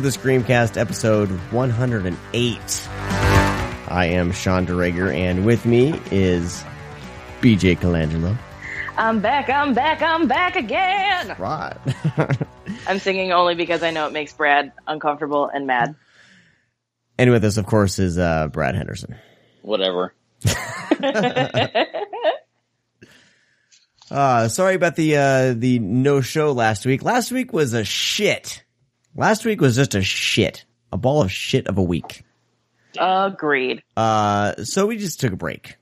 to the Screamcast episode 108. I am Sean DeRager, and with me is BJ Colangelo. I'm back, I'm back, I'm back again. Right. I'm singing only because I know it makes Brad uncomfortable and mad. and with us, of course, is uh, Brad Henderson. Whatever. Uh, sorry about the uh, the no show last week. Last week was a shit. Last week was just a shit, a ball of shit of a week. Agreed. Uh, so we just took a break.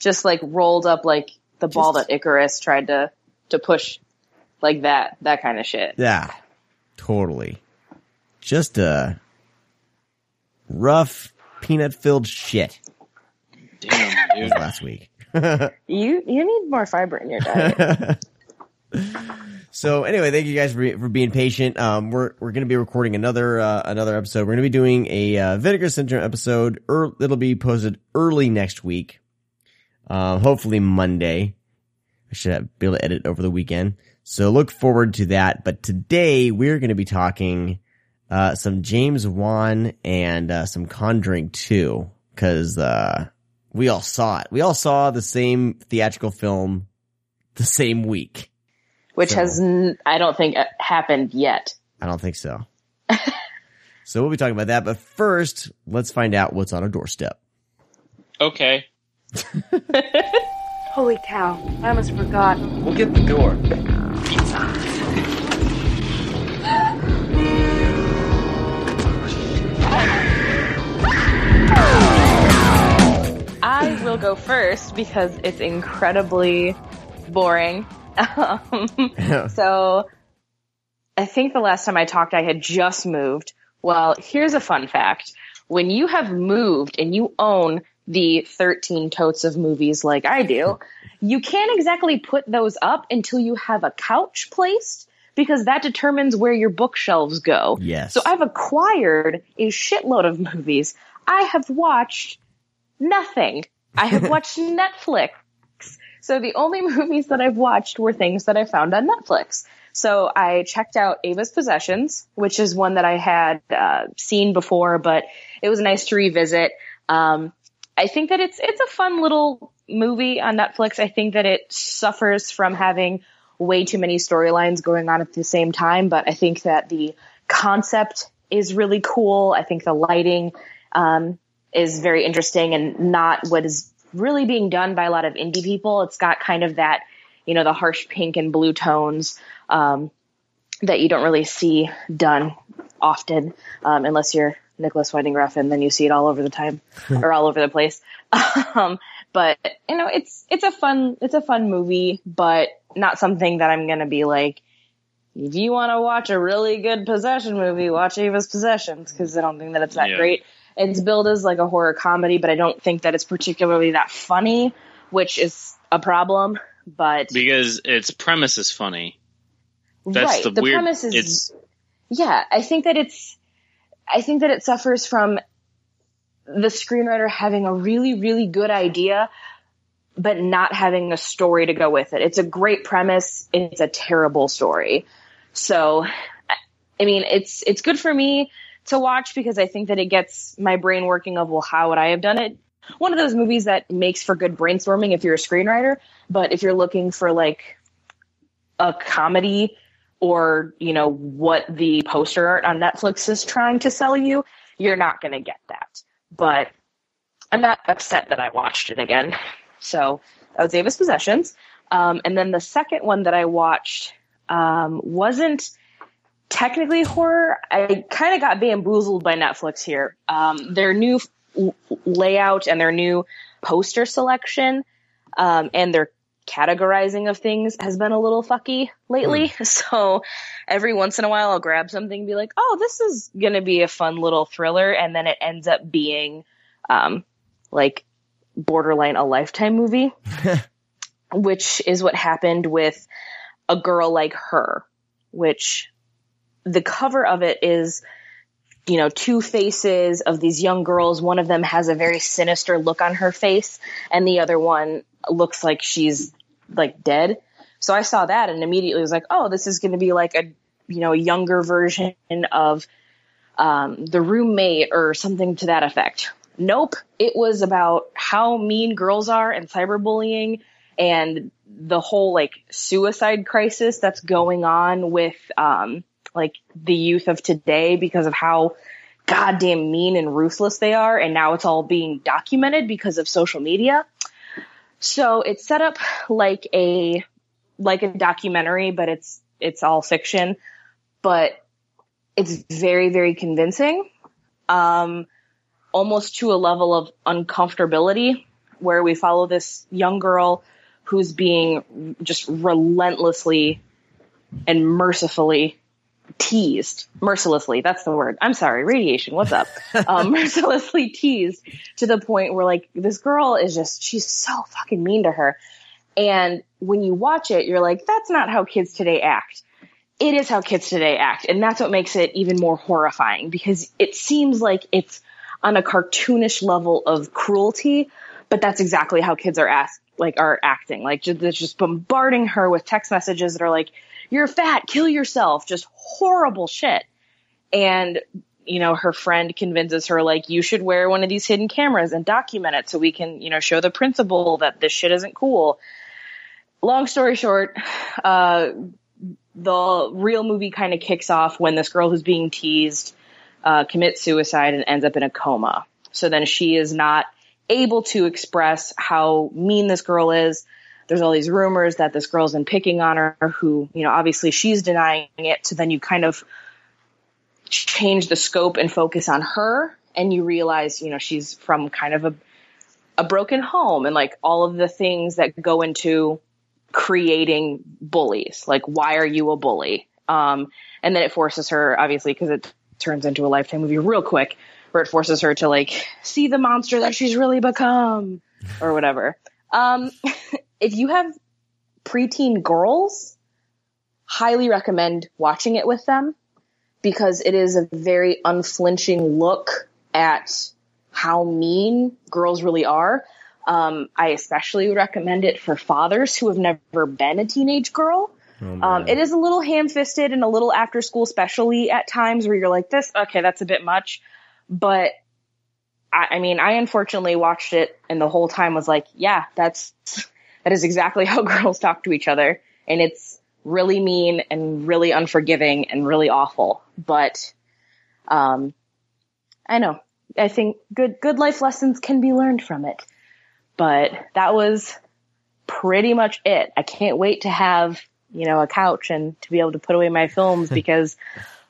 Just like rolled up like the ball that Icarus tried to to push like that, that kind of shit. Yeah, totally. Just a rough peanut filled shit Damn, dude. last week. You you need more fiber in your diet. So anyway, thank you guys for, for being patient. Um, we're we're going to be recording another uh, another episode. We're going to be doing a uh, Vinegar Syndrome episode. Ear it'll be posted early next week. Um, hopefully Monday. I should have, be able to edit over the weekend. So look forward to that. But today we're going to be talking uh, some James Wan and uh, some Conjuring 2 because uh, we all saw it. We all saw the same theatrical film the same week. Which So- has n- I don't think uh, happened yet. I don't think so. so we'll be talking about that, but first, let's find out what's on our doorstep. Okay. Holy cow, I almost forgot. We'll get the door. I will go first because it's incredibly boring. Um, so I think the last time I talked, I had just moved. Well, here's a fun fact. When you have moved and you own the 13 totes of movies like I do, you can't exactly put those up until you have a couch placed because that determines where your bookshelves go. Yes. So I've acquired a shitload of movies. I have watched nothing. I have watched Netflix. So the only movies that I've watched were things that I found on Netflix. So I checked out Ava's Possessions, which is one that I had uh, seen before, but it was nice to revisit. Um, I think that it's it's a fun little movie on Netflix. I think that it suffers from having way too many storylines going on at the same time, but I think that the concept is really cool. I think the lighting um, is very interesting and not what is really being done by a lot of indie people. It's got kind of that, you know, the harsh pink and blue tones um, that you don't really see done often um, unless you're Nicolas Winding Refn, then you see it all over the time or all over the place. um, but you know, it's it's a fun it's a fun movie, but not something that I'm gonna be like. If you want to watch a really good possession movie, watch Ava's Possessions because I don't think that it's that Yeah. great. It's billed as like a horror comedy, but I don't think that it's particularly that funny, which is a problem. But Because its premise is funny. That's right, the, the weird. premise is it's yeah, I think that it's, I think that it suffers from the screenwriter having a really, really good idea, but not having a story to go with it. It's a great premise. It's a terrible story. So, I- I mean, it's, it's good for me to watch because I think that it gets my brain working of, well, how would I have done it? One of those movies that makes for good brainstorming if you're a screenwriter, but if you're looking for like a comedy or you know what the poster art on Netflix is trying to sell you, you're not going to get that. But I'm not upset that I watched it again. So that was Ava's Possessions. Um, and then the second one that I watched um, wasn't technically horror. I kind of got bamboozled by Netflix here. Um, their new l- layout and their new poster selection um, and their categorizing of things has been a little fucky lately. So every once in a while I'll grab something and be like, oh, this is going to be a fun little thriller. And then it ends up being um, like borderline a lifetime movie, which is what happened with a girl like her, which the cover of it is you know, two faces of these young girls. One of them has a very sinister look on her face, and the other one looks like she's like dead. So I saw that and immediately was like, oh, this is going to be like a, you know, a younger version of um, the roommate or something to that effect. Nope. It was about how mean girls are and cyberbullying and the whole like suicide crisis that's going on with um, like the youth of today because of how goddamn mean and ruthless they are. And now it's all being documented because of social media. So it's set up like a like a documentary, but it's it's all fiction. But it's very very convincing, um, almost to a level of uncomfortability, where we follow this young girl who's being just relentlessly and mercifully teased mercilessly. That's the word. I'm sorry radiation. What's up? Um, mercilessly teased to the point where like this girl is just she's so fucking mean to her. And when you watch it you're like that's not how kids today act. It is how kids today act. And that's what makes it even more horrifying because it seems like it's on a cartoonish level of cruelty but that's exactly how kids are asked like are acting. Like just, just bombarding her with text messages that are like you're fat, kill yourself, just horrible shit. And, you know, her friend convinces her, like, you should wear one of these hidden cameras and document it so we can, you know, show the principal that this shit isn't cool. Long story short, uh, the real movie kind of kicks off when this girl who's being teased uh, commits suicide and ends up in a coma. So then she is not able to express how mean this girl is there's all these rumors that this girl's been picking on her, who, you know, obviously she's denying it. So then you kind of change the scope and focus on her and you realize, you know, she's from kind of a, a broken home and like all of the things that go into creating bullies. Like, why are you a bully? Um, and then it forces her, obviously, because it turns into a lifetime movie real quick, where it forces her to like see the monster that she's really become or whatever. Um, if you have preteen girls, highly recommend watching it with them because it is a very unflinching look at how mean girls really are. Um, I especially would recommend it for fathers who have never been a teenage girl. Oh um, it is a little ham fisted and a little after school specially at times where you're like, this, okay, that's a bit much. But I, I mean, I unfortunately watched it and the whole time was like, yeah, that's, that is exactly how girls talk to each other. And it's really mean and really unforgiving and really awful. But, um, I know. I think good, good life lessons can be learned from it. But that was pretty much it. I can't wait to have, you know, a couch and to be able to put away my films because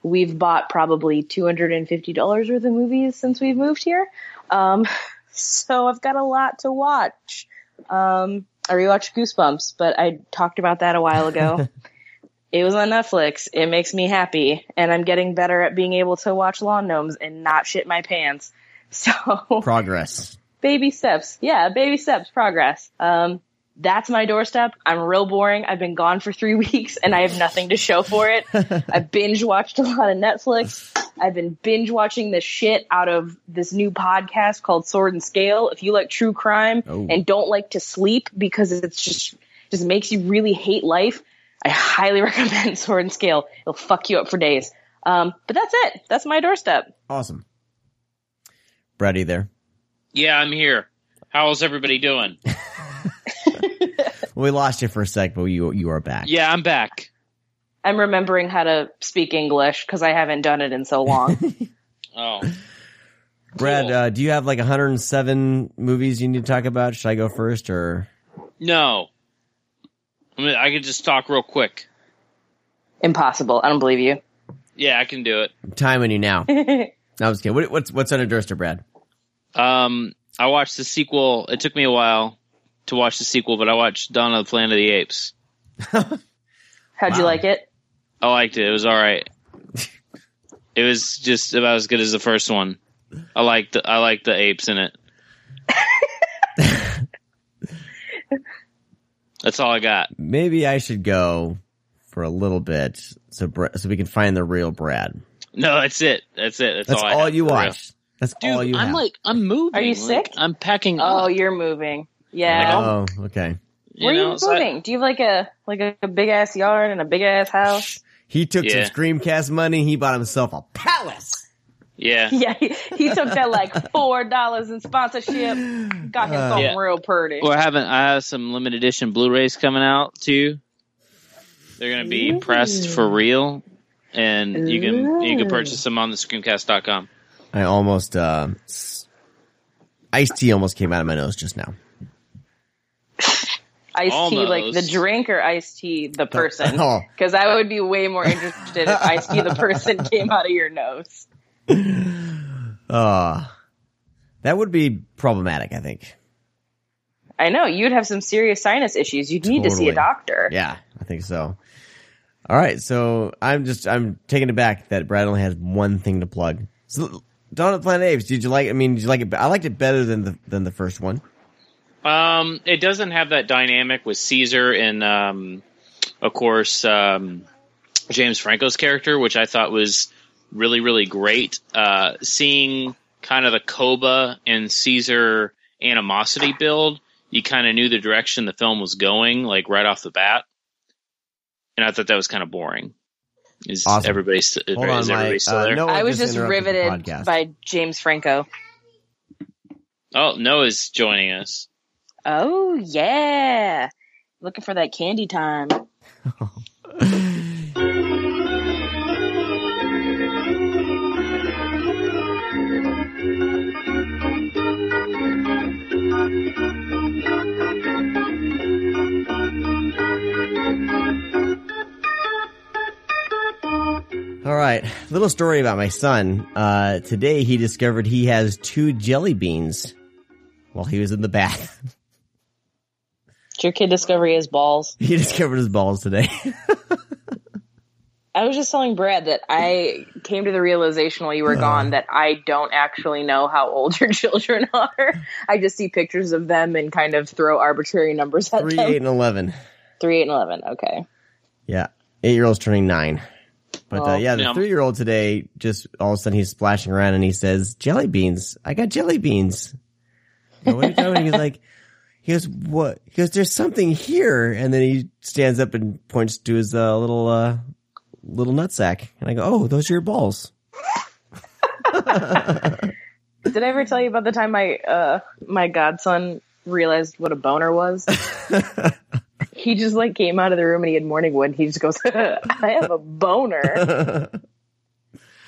we've bought probably $250 worth of movies since we've moved here. Um, so I've got a lot to watch. Um, I rewatched Goosebumps, but I talked about that a while ago. it was on Netflix. It makes me happy, and I'm getting better at being able to watch Lawn Gnomes and not shit my pants. So progress, baby steps. Yeah, baby steps, progress. Um, that's my doorstep. I'm real boring. I've been gone for three weeks and I have nothing to show for it. I binge watched a lot of Netflix. I've been binge watching the shit out of this new podcast called Sword and Scale. If you like true crime oh. and don't like to sleep because it's just just makes you really hate life, I highly recommend Sword and Scale. It'll fuck you up for days. Um, but that's it. That's my doorstep. Awesome. Brady there. Yeah, I'm here. How's everybody doing? We lost you for a sec, but you you are back. Yeah, I'm back. I'm remembering how to speak English because I haven't done it in so long. oh. Brad, cool. uh, do you have like 107 movies you need to talk about? Should I go first or? No. I mean, I can just talk real quick. Impossible. I don't believe you. Yeah, I can do it. I'm timing you now. I was kidding. What, what's what's on your doorstep, Brad? Um, I watched the sequel. It took me a while to watch the sequel, but I watched Dawn of the Planet of the Apes. How'd wow. you like it? I liked it. It was all right. it was just about as good as the first one. I like the I like the apes in it. That's all I got. Maybe I should go for a little bit so so we can find the real Brad. No, that's it. That's it. That's, That's all, I all you for real. watch. That's Dude, all you I'm have. like I'm moving. Are you Like, sick? I'm packing. Oh, up, you're moving. Yeah. oh, okay. Where are you know, so I- Do you have like a like a, a big ass yard and a big ass house? He took Yeah. some Screamcast money. He bought himself a palace. yeah. Yeah, he, he took that like four dollars in sponsorship, got him Uh, something Yeah. real pretty. We're having I have some limited edition Blu-rays coming out too. They're gonna be Ooh. pressed for real, and you can you can purchase them on the Screamcast.com. I almost, uh, s- iced tea almost came out of my nose just now. Iced tea, like the Almost. drink, or iced tea, the person? Oh. Because I would be way more interested if iced tea, the person, came out of your nose. Uh, that would be problematic, I think. I know you'd have some serious sinus issues. You'd need to see a doctor. Yeah, I think so. All right, so I'm just I'm taking it back that Brad only has one thing to plug. So, Dawn of the Planet Apes. Did you like? I mean, did you like it? I liked it better than the than the first one. Um, it doesn't have that dynamic with Caesar and, um, of course, um, James Franco's character, which I thought was really, really great. Uh, seeing kind of the Koba and Caesar animosity build, you kind of knew the direction the film was going, like right off the bat. And I thought that was kind of boring. Is Awesome. everybody, st- Hold on, everybody Mike. still Uh, there? Noah I was just interrupted the riveted by James Franco. Oh, Noah's joining us. Oh yeah, looking for that candy time. All right, little story about my son. Uh, today he discovered he has two jelly beans while he was in the bath. Did your kid discover his balls? he discovered his balls today. I was just telling Brad that I came to the realization while you were gone that I don't actually know how old your children are. I just see pictures of them and kind of throw arbitrary numbers at Three, them. eight, and eleven. Three, eight, and eleven. Okay. Yeah, eight year old's turning nine. But uh, yeah, the Yeah. three year old today just all of a sudden he's splashing around and he says, "Jelly beans! I got jelly beans." I go, what are you doing? He's like, he goes, "What?" He goes, "There's something here," and then he stands up and points to his uh, little uh, little nutsack, and I go, "Oh, those are your balls." Did I ever tell you about the time my uh my godson realized what a boner was? he just like came out of the room and he had morning wood. He just goes, "I have a boner." And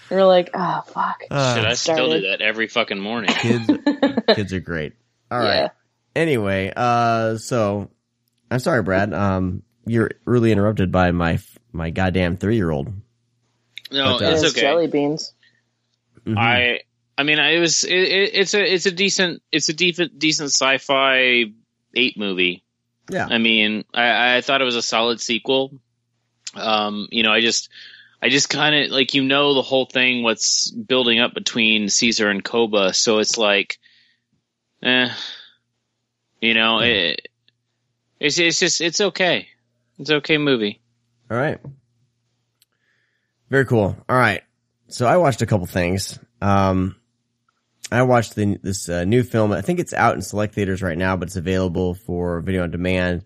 we're like, "Oh fuck." Uh, Should I still do that every fucking morning? kids, kids are great. All right. Yeah. Anyway, uh, so I'm sorry, Brad. Um, you're really interrupted by my my goddamn three year old. No, But, uh, it's okay. jelly beans. I I mean I- it was it, it, it's a it's a decent it's a decent decent sci-fi eight movie. yeah. I mean I, I thought it was a solid sequel. Um, you know I just I just kind of like you know the whole thing what's building up between Caesar and Koba, so it's like, eh, you know it, it's it's just it's okay. It's okay movie. All right. Very cool. All right. So I watched a couple things. Um, I watched the, this uh, new film. I think it's out in select theaters right now, but it's available for video on demand.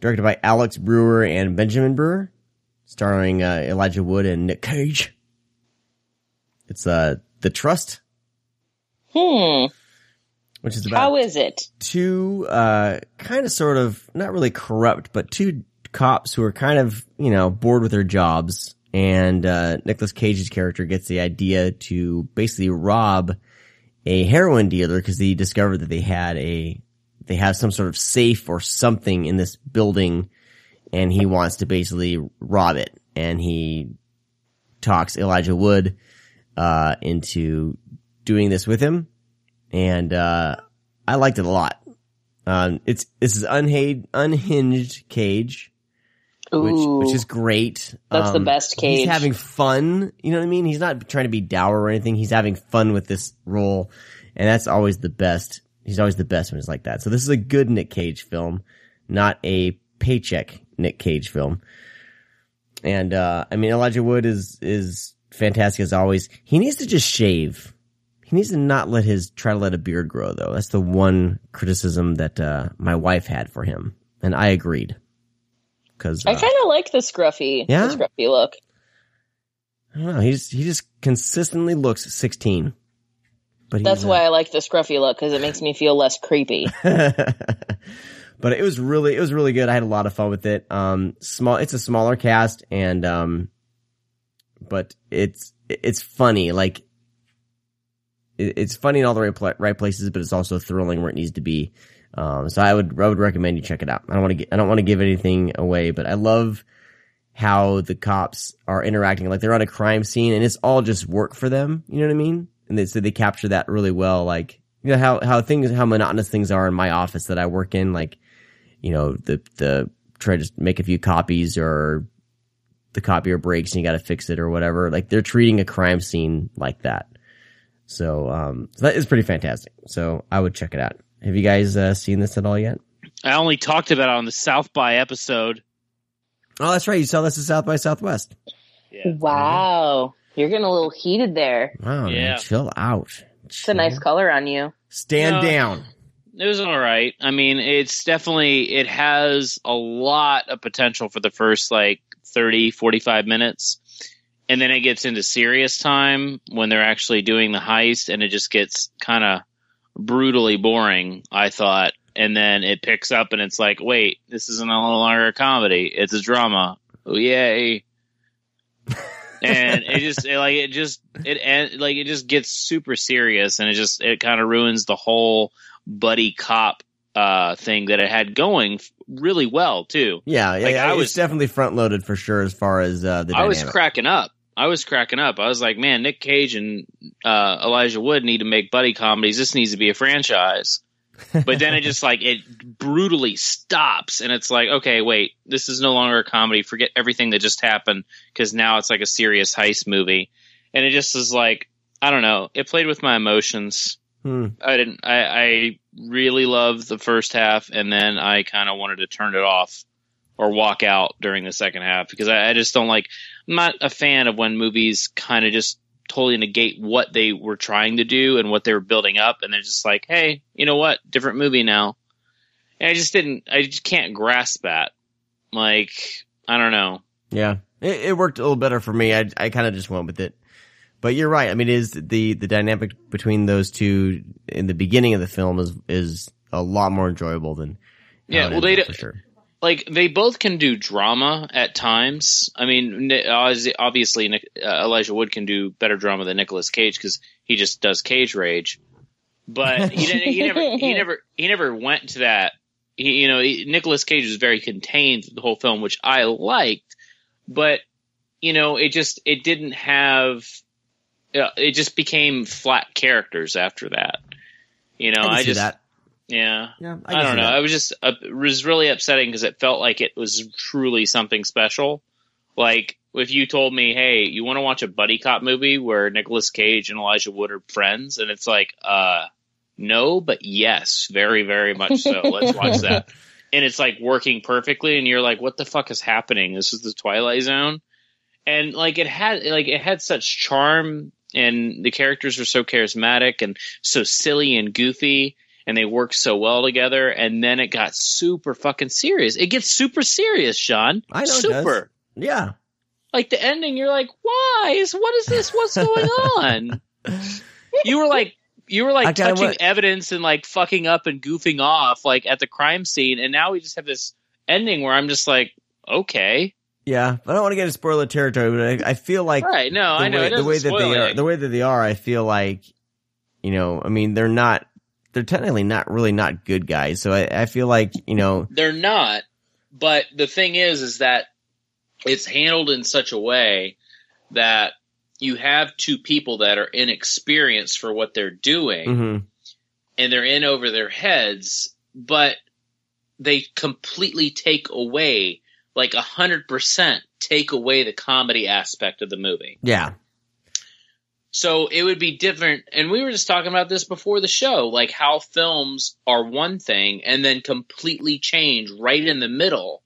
Directed by Alex Brewer and Benjamin Brewer, starring uh, Elijah Wood and Nick Cage. It's uh, The Trust, Hmm. Which is about How is it? two uh kind of sort of not really corrupt but two cops who are kind of you know bored with their jobs. And uh Nicolas Cage's character gets the idea to basically rob a heroin dealer because he discovered that they had a they have some sort of safe or something in this building and he wants to basically rob it. And he talks Elijah Wood uh into doing this with him and uh I liked it a lot. Um, it's this is unhinged, unhinged Cage, which Ooh. which is great. That's the Um, best Cage. He's having fun. You know what I mean? He's not trying to be dour or anything. He's having fun with this role, and that's always the best. He's always the best when it's like that. So this is a good Nick Cage film, not a paycheck Nick Cage film. And uh, I mean, Elijah Wood is is fantastic as always. He needs to just shave. He needs to not let his try to let a beard grow though. That's the one criticism that uh, my wife had for him, and I agreed. Because I kind of like the scruffy, Yeah? the scruffy look. I don't know. He's he just consistently looks sixteen. But That's uh, why I like the scruffy look because it makes me feel less creepy. but it was really it was really good. I had a lot of fun with it. Um, small. It's a smaller cast, and um, but it's it's funny. Like it, it's funny in all the right pla- right places, but it's also thrilling where it needs to be. Um, so I would I would recommend you check it out. I don't want to I don't want to give anything away, but I love how the cops are interacting. Like they're on a crime scene, and it's all just work for them. You know what I mean? And they so they capture that really well. Like you know how how things how monotonous things are in my office that I work in. Like you know the the try to make a few copies or the copier breaks and you got to fix it or whatever. Like they're treating a crime scene like that. So um so that is pretty fantastic. So I would check it out. Have you guys uh, seen this at all yet? I only talked about it on the South by episode. Oh, that's right. You saw this at South by Southwest. Yeah. wow, you're getting a little heated there. Wow, man, Yeah. chill out. It's a nice color on you. Stand No. down. It was all right. I mean, it's definitely it has a lot of potential for the first like 30, 45 minutes. And then it gets into serious time when they're actually doing the heist and it just gets kind of brutally boring, I thought. And then it picks up and it's like, wait, this isn't no longer a comedy. It's a drama. Oh yay. and it just it, like it just it like it just gets super serious and it just it kind of ruins the whole buddy cop uh thing that it had going really well too. Yeah, yeah, Like, yeah, I was- definitely front loaded for sure as far as uh, the I was cracking up. I was cracking up. I was like, man, Nick Cage and uh, Elijah Wood need to make buddy comedies. This needs to be a franchise. But then it just like it brutally stops, and it's like, okay, wait, this is no longer a comedy. Forget everything that just happened because now it's like a serious heist movie, and it just is like, I don't know. It played with my emotions. Hmm. I didn't. I, I really loved the first half, and then I kind of wanted to turn it off or walk out during the second half because I, I just don't like. I'm not a fan of when movies kind of just totally negate what they were trying to do and what they were building up, and they're just like, hey, you know what, different movie now. And I just didn't. I just can't grasp that. Like, I don't know. Yeah, it, it worked a little better for me. I I kind of just went with it. But you're right. I mean, is the the dynamic between those two in the beginning of the film is is a lot more enjoyable than Yeah, well, they sure. Like they both can do drama at times. I mean, obviously Nic- uh, Elijah Wood can do better drama than Nicolas Cage because he just does cage rage. But he, didn't, he never he never he never went to that. He, you know, he, Nicolas Cage was very contained the whole film, which I liked. But you know, it just it didn't have. Uh, it just became flat characters after that. You know, I, I, just. Yeah. Yeah, I, can don't know. that. I was just uh, it was really upsetting because it felt like it was truly something special. Like if you told me, "Hey, you want to watch a buddy cop movie where Nicolas Cage and Elijah Wood are friends?" and it's like, uh, no, but yes, very, very much so. Let's watch that. And it's like working perfectly, and you're like, "What the fuck is happening? This is the Twilight Zone." And like it had, like it had such charm, and the characters were so charismatic and so silly and goofy and they work so well together. And then it got super fucking serious. It gets super serious, Sean. I know it super. does. Yeah, Like the ending, you're like, why? Is what is this? What's going on? you were like. You were like touching went- evidence and like fucking up and goofing off like at the crime scene, and now we just have this ending where I'm just like, okay, yeah. I don't want to get into spoiler territory, but I, I feel like right, no, I know way, the way that they are, the way that they are, I feel like, you know, I mean, they're not, they're technically not really not good guys. So I, I feel like, you know, They're not. But the thing is, is that it's handled in such a way that you have two people that are inexperienced for what they're doing mhm. and they're in over their heads, but they completely take away, like a hundred percent take away the comedy aspect of the movie. yeah, So it would be different. And we were just talking about this before the show, like how films are one thing and then completely change right in the middle.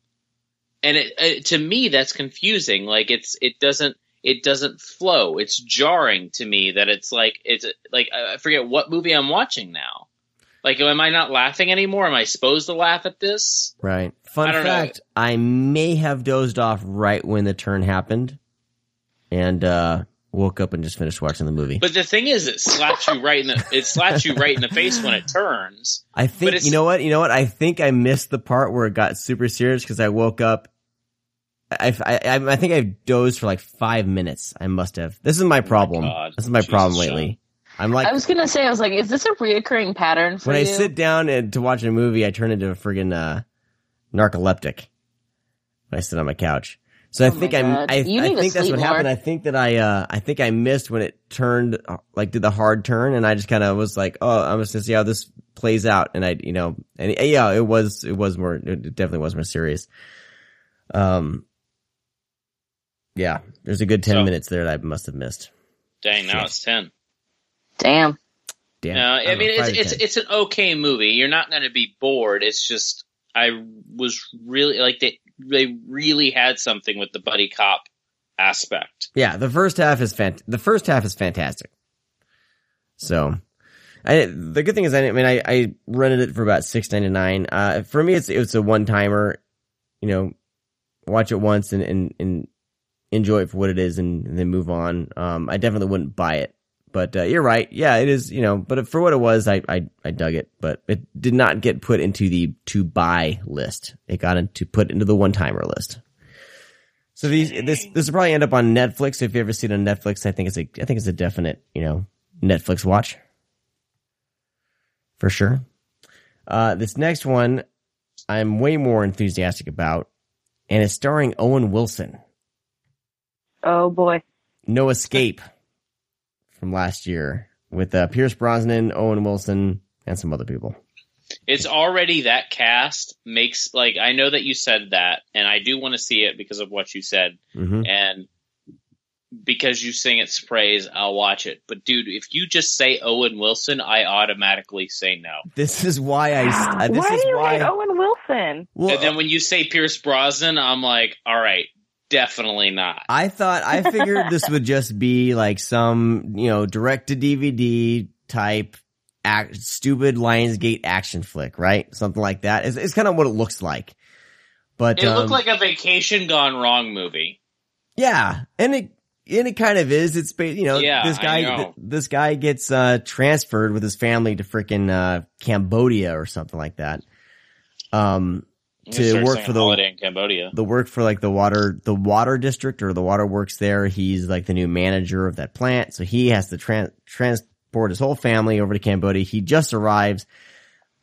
And it, it to me, that's confusing. Like it's, it doesn't, it doesn't flow. It's jarring to me that it's like it's like I forget what movie I'm watching now. Like, am I not laughing anymore? Am I supposed to laugh at this? Right. Fun I don't know. fact: I may have dozed off right when the turn happened, and uh, woke up and just finished watching the movie. But the thing is, it slaps you right in the it slaps you right in the face when it turns. I think you know what? You know what? I think I missed the part where it got super serious because I woke up. I, I I I think I dozed for like five minutes. I must have. This is my problem. God. this is my Jesus, problem Sean. lately. I'm like I was gonna say, I was like, is this a reoccurring pattern for when I sit down and to watch a movie, I turn into a friggin' uh, narcoleptic when I sit on my couch. So I Oh my think I'm. I, You I need to think that's sleep what happened. I think that I. Uh, I think I missed when it turned, uh, like did the hard turn, and I just kind of was like, oh, I'm just gonna see how this plays out, and I, you know, and uh, yeah, it was, it was more, it definitely was more serious. Um. Yeah, there's a good ten So- minutes there that I must have missed. Dang, now Shit. it's ten. Damn. Damn. No, I, don't know, mean it's it's 10. it's an okay movie. You're not going to be bored. It's just I was really like they they really had something with the buddy cop aspect. Yeah, the first half is fant- the first half is fantastic. So, I the good thing is I, mean I, I rented it for about six ninety nine. Uh, for me it's it's a one timer. You know, watch it once and, and and enjoy it for what it is and, and then move on. Um, I definitely wouldn't buy it, but uh, you're right. Yeah, it is. You know, but for what it was, I I I dug it. But it did not get put into the to buy list. It got into put into the one timer list. So these this this will probably end up on Netflix. If you ever see it on Netflix, I think it's a I think it's a definite you know Netflix watch for sure. Uh, this next one I'm way more enthusiastic about, and it's starring Owen Wilson. Oh boy. No Escape from last year with uh, Pierce Brosnan, Owen Wilson, and some other people. It's already that cast makes like I know that you said that, and I do want to see it because of what you said, hmm and because you sing its praise, I'll watch it. But dude, if you just say Owen Wilson, I automatically say no. This is why I. Uh, this why is do you why. hate Owen Wilson? well, and then when you say Pierce Brosnan, I'm like, all right, definitely not. I thought I figured this would just be like some you know direct to DVD type act, stupid Lionsgate action flick, right? Something like that. It's, it's kind of what it looks like. But It um, looked like a vacation gone wrong movie. yeah, and it and it kind of is. It's you know Yeah, this guy know. th- this guy gets uh, transferred with his family to freaking uh, Cambodia or something like that. Um, To work for the- holiday in Cambodia. the work for like the water the water district or the water works there he's like the new manager of that plant so he has to tran transport his whole family over to cambodia. He just arrives.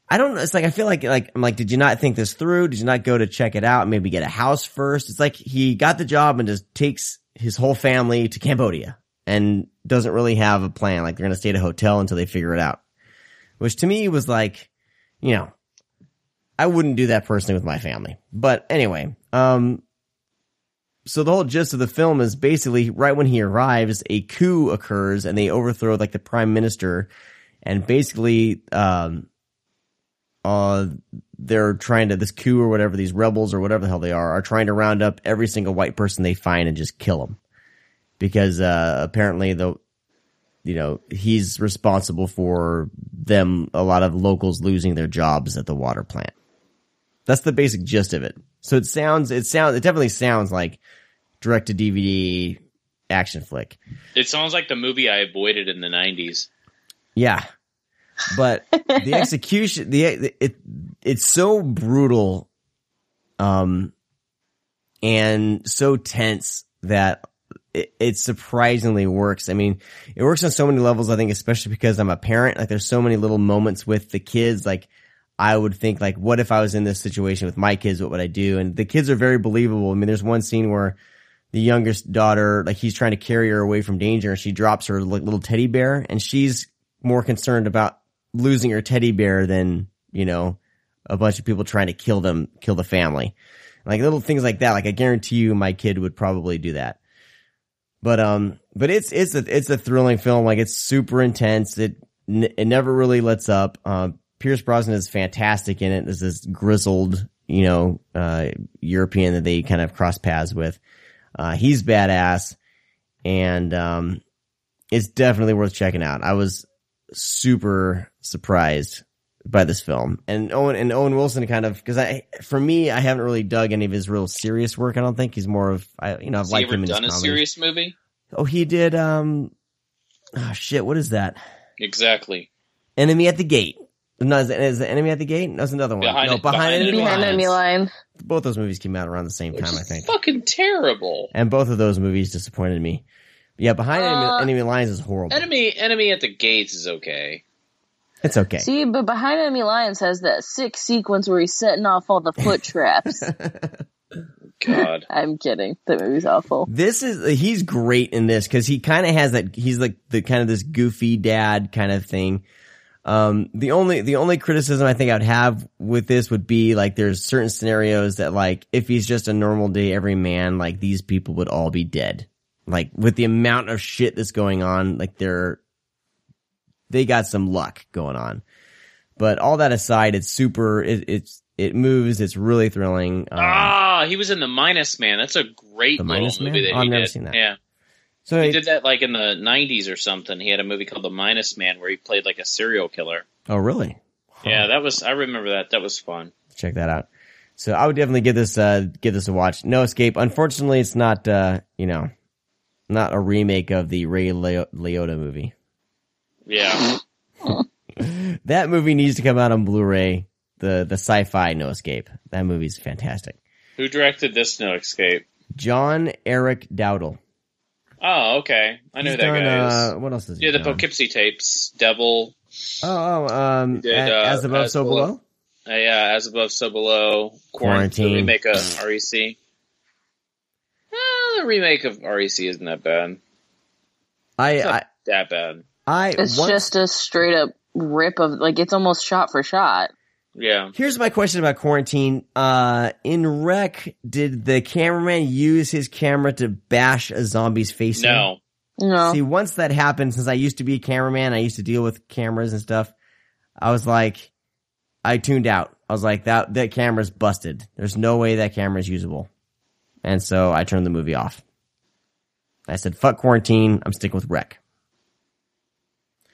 I don't know it's like i feel like like i'm like did you not think this through? Did you not go to check it out? Maybe get a house first? It's like he got the job and just takes his whole family to cambodia and doesn't really have a plan. Like they're gonna stay at a hotel until they figure it out. Which to me was like you know I wouldn't do that personally with my family. But anyway, um, so the whole gist of the film is basically right when he arrives, a coup occurs and they overthrow like the prime minister, and basically, um, uh, they're trying to this coup or whatever these rebels or whatever the hell they are are trying to round up every single white person they find and just kill them because uh, apparently the you know he's responsible for them a lot of locals losing their jobs at the water plant. That's the basic gist of it. So it sounds it sounds it definitely sounds like direct to DVD action flick. It sounds like the movie I avoided in the '90s. Yeah. But the execution the it it's so brutal um and so tense that it, it surprisingly works. I mean, it works on so many levels, I think, especially because I'm a parent. Like there's so many little moments with the kids. Like I would think like, what if I was in this situation with my kids? What would I do? And the kids are very believable. I mean, there's one scene where the youngest daughter, like he's trying to carry her away from danger and she drops her little teddy bear and she's more concerned about losing her teddy bear than, you know, a bunch of people trying to kill them, kill the family. Like little things like that. Like I guarantee you my kid would probably do that. But, um, but it's, it's a, it's a thrilling film. Like it's super intense. It, it never really lets up. Um, Pierce Brosnan is fantastic in it. There's this grizzled, you know, uh, European that they kind of cross paths with. Uh, he's badass. and um, it's definitely worth checking out. I was super surprised by this film, and Owen and Owen Wilson kind of because I for me I haven't really dug any of his real serious work. I don't think he's more of I you know I've Has he liked ever him in his done a comedies. serious movie? Oh, he did. Um, oh shit, what is that? Exactly. Enemy at the Gate. No, is it, is it Enemy at the Gate? That's another one. Behind no, it- behind, Behind enemy, Enemy Behind lines. enemy lines. Both those movies came out around the same Which time, I is think. fucking terrible. And both of those movies disappointed me. Yeah, behind Uh, enemy, enemy lines is horrible. Enemy Enemy at the Gates is okay. It's okay. See, but behind enemy lines has that sick sequence where he's setting off all the foot traps. God. I'm kidding. That movie's awful. This is he's great in this because he kind of has that. He's like the kind of this goofy dad kind of thing. Um, the only the only criticism I think I'd have with this would be like there's certain scenarios that like if he's just a normal day every man, like these people would all be dead. Like with the amount of shit that's going on, like they're they got some luck going on. But all that aside, it's super. It, it's it moves. It's really thrilling. Um, ah, he was in the Minus Man. That's a great The little movie that Oh, I've he never did. seen that. Yeah, so he did that like in the '90s or something. He had a movie called The Minus Man where he played like a serial killer. oh really? Yeah, that was. I remember that. That was fun. check that out. So I would definitely give this uh give this a watch. No Escape. Unfortunately, it's not uh you know not a remake of the Ray Lio- Liotta movie. Yeah. That movie needs to come out on Blu-ray. The the sci-fi No Escape. That movie's fantastic. Who directed this No Escape? John Eric Dowdle. Oh, okay. I know He's that done, guy uh, is. what else is he Yeah, the done? Poughkeepsie tapes, Devil, Oh, oh, um, did, A- uh, as above, As so Below. below. uh, yeah, As Above, So Below, Quarantine. The remake of REC. Eh, the remake of REC isn't that bad. I, It's I, that bad. I. It's once- just a straight up rip of like it's almost shot for shot. Yeah. Here's my question about quarantine. Uh, in Rec, did the cameraman use his camera to bash a zombie's face? in? No. No. See, once that happened, since I used to be a cameraman, I used to deal with cameras and stuff. I was like, I tuned out. I was like, that that camera's busted. There's no way that camera's usable, and so I turned the movie off. I said, "Fuck quarantine. I'm sticking with Rec."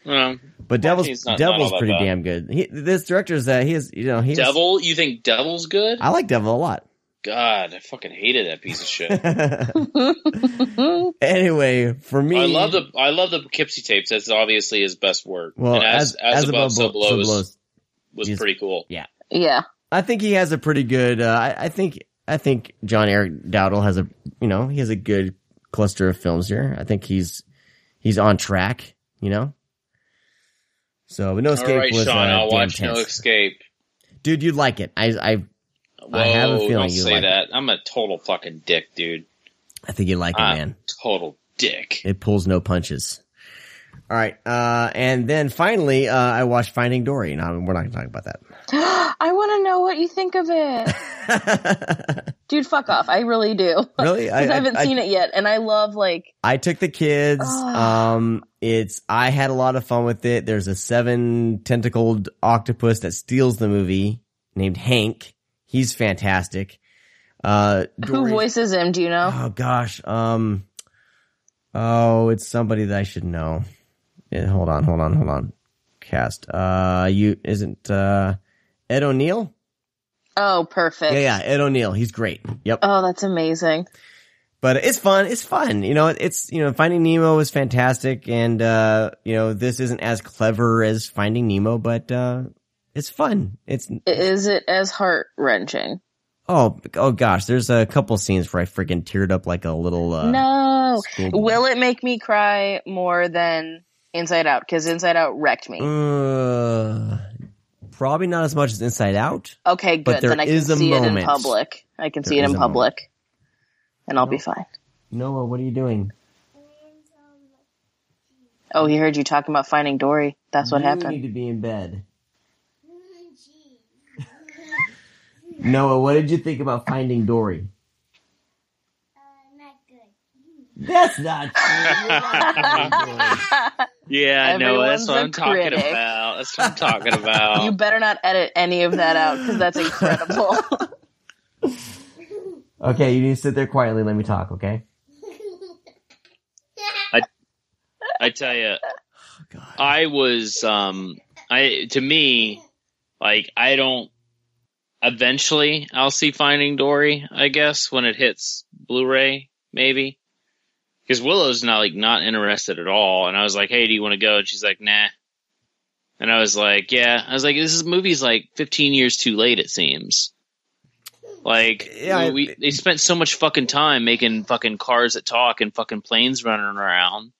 Well, But Devil's not- not Devil's all that pretty bad. damn good. He, this director's uh, he is you know he is- Devil? You think Devil's good? I like Devil a lot. God, I fucking hated that piece of shit. anyway, for me, I love the I love the Poughkeepsie tapes. That's obviously his best work. well and as, as, above, so below, was, below was he's- pretty cool. Yeah, yeah. I think he has a pretty good. Uh, I, I think I think John Eric Dowdle has a you know he has a good cluster of films here. I think he's he's on track. You know. So, but no escape right, was Sean, uh, I'll watch No. Escape. Dude, you'd like it. I I Whoa, I have a feeling don't you say like that. I'm a total fucking dick, dude. I think you'd like it, I'm man. total dick. It pulls no punches. All right, uh, and then finally, uh, I watched Finding Dory. No, we're not going to talk about that. I want to know what you think of it. Dude, fuck off. I really do. really, Because I, haven't seen it yet. And I love, like, I took the kids. Um, it's I had a lot of fun with it. There's a seven tentacled octopus that steals the movie named Hank. He's fantastic. Uh, who voices him? Do you know? Oh gosh. Um. Oh, it's somebody that I should know. Yeah, hold on, hold on, hold on. Cast. Uh, you isn't uh Ed O'Neill? Oh, perfect. Yeah, yeah, Ed O'Neill. He's great. Yep. Oh, that's amazing. but it's fun. It's fun. You know, it's you know, Finding Nemo is fantastic, and uh, you know, this isn't as clever as Finding Nemo, but uh, it's fun. It's Is it as heart wrenching? oh oh gosh, there's a couple scenes where I freaking teared up like a little. Uh, no. Will it make me cry more than Inside Out? Because Inside Out wrecked me. Uh, probably not as much as Inside Out. Okay, good. but there then I can is a see it in public. I can There see it is in a moment. public. And I'll be fine. Noah, what are you doing? Oh, he heard you talking about finding Dory. That's what you happened. need to be in bed. Noah, what did you think about Finding Dory? That's not true. You're not Finding Dory. Yeah, I know. That's what I'm talking about. That's what I'm talking about. You better not edit any of that out because that's incredible. Okay, you need to sit there quietly. Let me talk. Okay. I I tell you, Oh, God. I was um I to me like I don't eventually I'll see Finding Dory, I guess, when it hits Blu-ray maybe. Cuz Willow's not like not interested at all and I was like, "Hey, do you want to go?" and she's like, "Nah." And I was like, "Yeah." I was like, "This is movie's like 15 years too late it seems." Like Yeah, I- we, they spent so much fucking time making fucking cars that talk and fucking planes running around.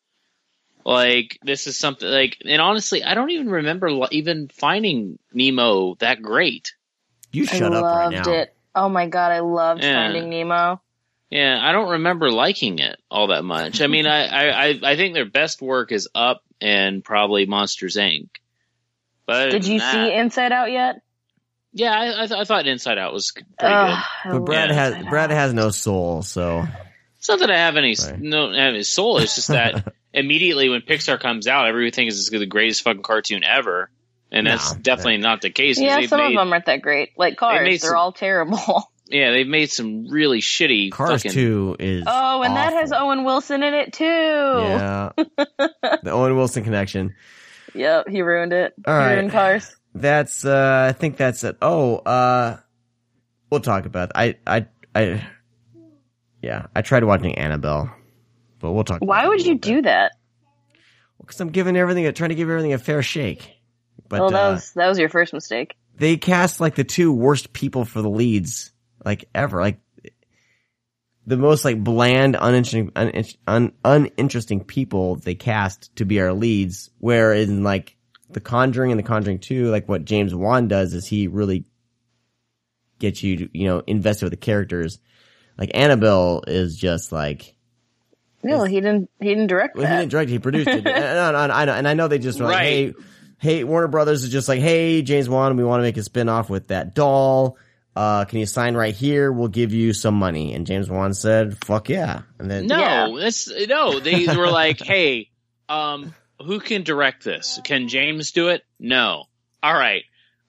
Like this is something like, and honestly, I don't even remember li- even finding Nemo that great. you I shut up right loved now. it. Oh my god, I loved Yeah. Finding Nemo. Yeah, I don't remember liking it all that much. I mean, I, I, I, I think their best work is Up and probably Monsters Inc. But Did you that- see Inside Out yet? Yeah, I, I, th- I thought Inside Out was pretty Ugh, good. But Brad has Inside Brad Out. has no soul, so It's not that I have any Right. no have any soul. It's just that immediately when Pixar comes out, everything is the greatest fucking cartoon ever, and that's No. definitely not the case. Yeah, some made, of them aren't that great. Like Cars, made they're all terrible. Yeah, they've made some really shitty Cars fucking. Two is Oh, and that has. Owen Wilson in it too. yeah the Owen Wilson connection. Yep, he ruined it. All he right. ruined Cars. That's uh I think that's it. Oh, uh we'll talk about I I I yeah, I tried watching Annabelle. But we'll talk Why would you do that? Because I'm giving everything trying to give everything a fair shake. But well, that uh, was that was your first mistake. they cast like the two worst people for the leads like ever. Like the most like bland, uninteresting, un, un, uninteresting people they cast to be our leads. Where in like The Conjuring and The Conjuring Two, like what James Wan does is he really gets you to you know invested with the characters. Like Annabelle is just like No, he didn't. He didn't direct well, he didn't direct he produced it. and, and, and, I know, and I know they just were like, hey, hey, Warner Brothers is just like, hey, James Wan, we want to make a spin off with that doll. Uh, can you sign right here? We'll give you some money. And James Wan said, fuck yeah. And then, No, Yeah. that's no. They were like, "Hey, um, who can direct this? Can James do it? No. All right,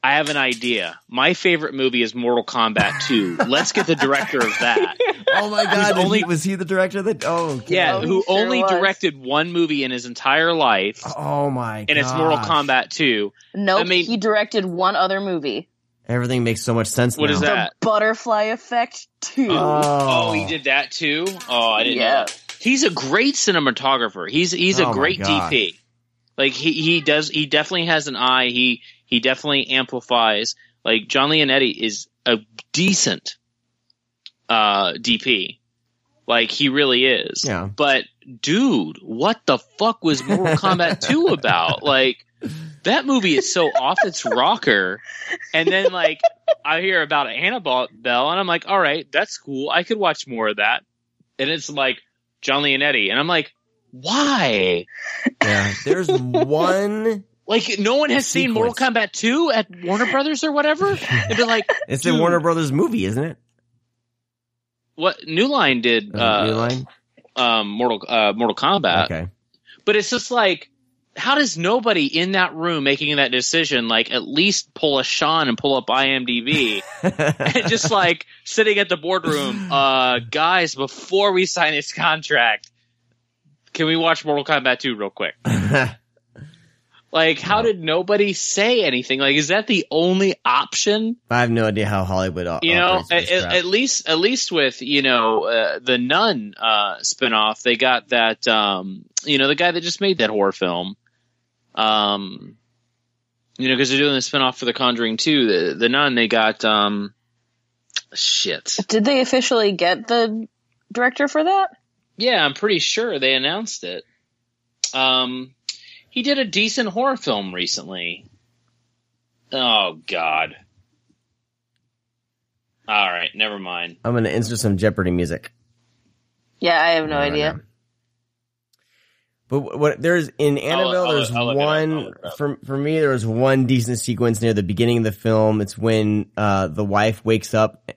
I have an idea. My favorite movie is Mortal Kombat 2. Let's get the director of that. oh my God, only- only, was he the director of that, oh, okay. Yeah, Oh, who sure only was. directed one movie in his entire life, Oh my God. and it's Mortal Kombat 2. Nope, I mean- he directed one other movie, Everything makes so much sense What now. is that? The Butterfly Effect too. Oh. Oh, he did that too. Oh, I didn't know. Yeah. That. He's a great cinematographer. He's he's Oh a my great DP. Like he he does he definitely has an eye. He he definitely amplifies. Like John Leonetti is a decent uh DP. Like he really is. Yeah. But dude, what the fuck was Mortal Kombat 2 about? Like that movie is so off its rocker. And then like I hear about Annabelle Bell and I'm like, all right, that's cool. I could watch more of that. And it's like John Leonetti. And I'm like, why? Yeah. There's one, Like no one has seen Mortal Sequence. Kombat 2 at Warner Brothers or whatever? They'd be like, it's a Warner Brothers movie, isn't it? what New Line did Uh, uh, New Line? um Mortal uh Mortal Kombat. okay. But it's just like, how does nobody in that room making that decision like at least pull a Sean and pull up IMDb and just like sitting at the boardroom, uh, guys, before we sign this contract, can we watch Mortal Kombat 2 real quick? Like, how did nobody say anything? Like, is that the only option? I have no idea how Hollywood o- You know, at, at least, at least with you know uh, the Nun uh, spinoff, they got that. Um, you know, the guy that just made that horror film. Um, you know, because they're doing the spinoff for The Conjuring 2. The, the Nun, they got um, shit. Did they officially get the director for that? Yeah, I'm pretty sure they announced it. Um, he did a decent horror film recently. Oh God. All right, never mind. I'm going to insert some Jeopardy music. Yeah, I have no Right idea. now. But what, there's in Annabelle, I'll- there's I'll look it up, I'll one look it up. for for me. There was one decent sequence near the beginning of the film. It's when uh, the wife wakes up,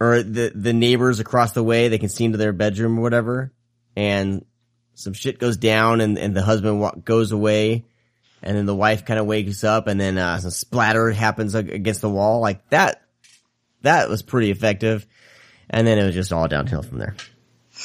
or the the neighbors across the way they can see into their bedroom or whatever, and some shit goes down, and and the husband wa- goes away, and then the wife kind of wakes up, and then uh, some splatter happens against the wall, like that. That was pretty effective, and then it was just all downhill from there.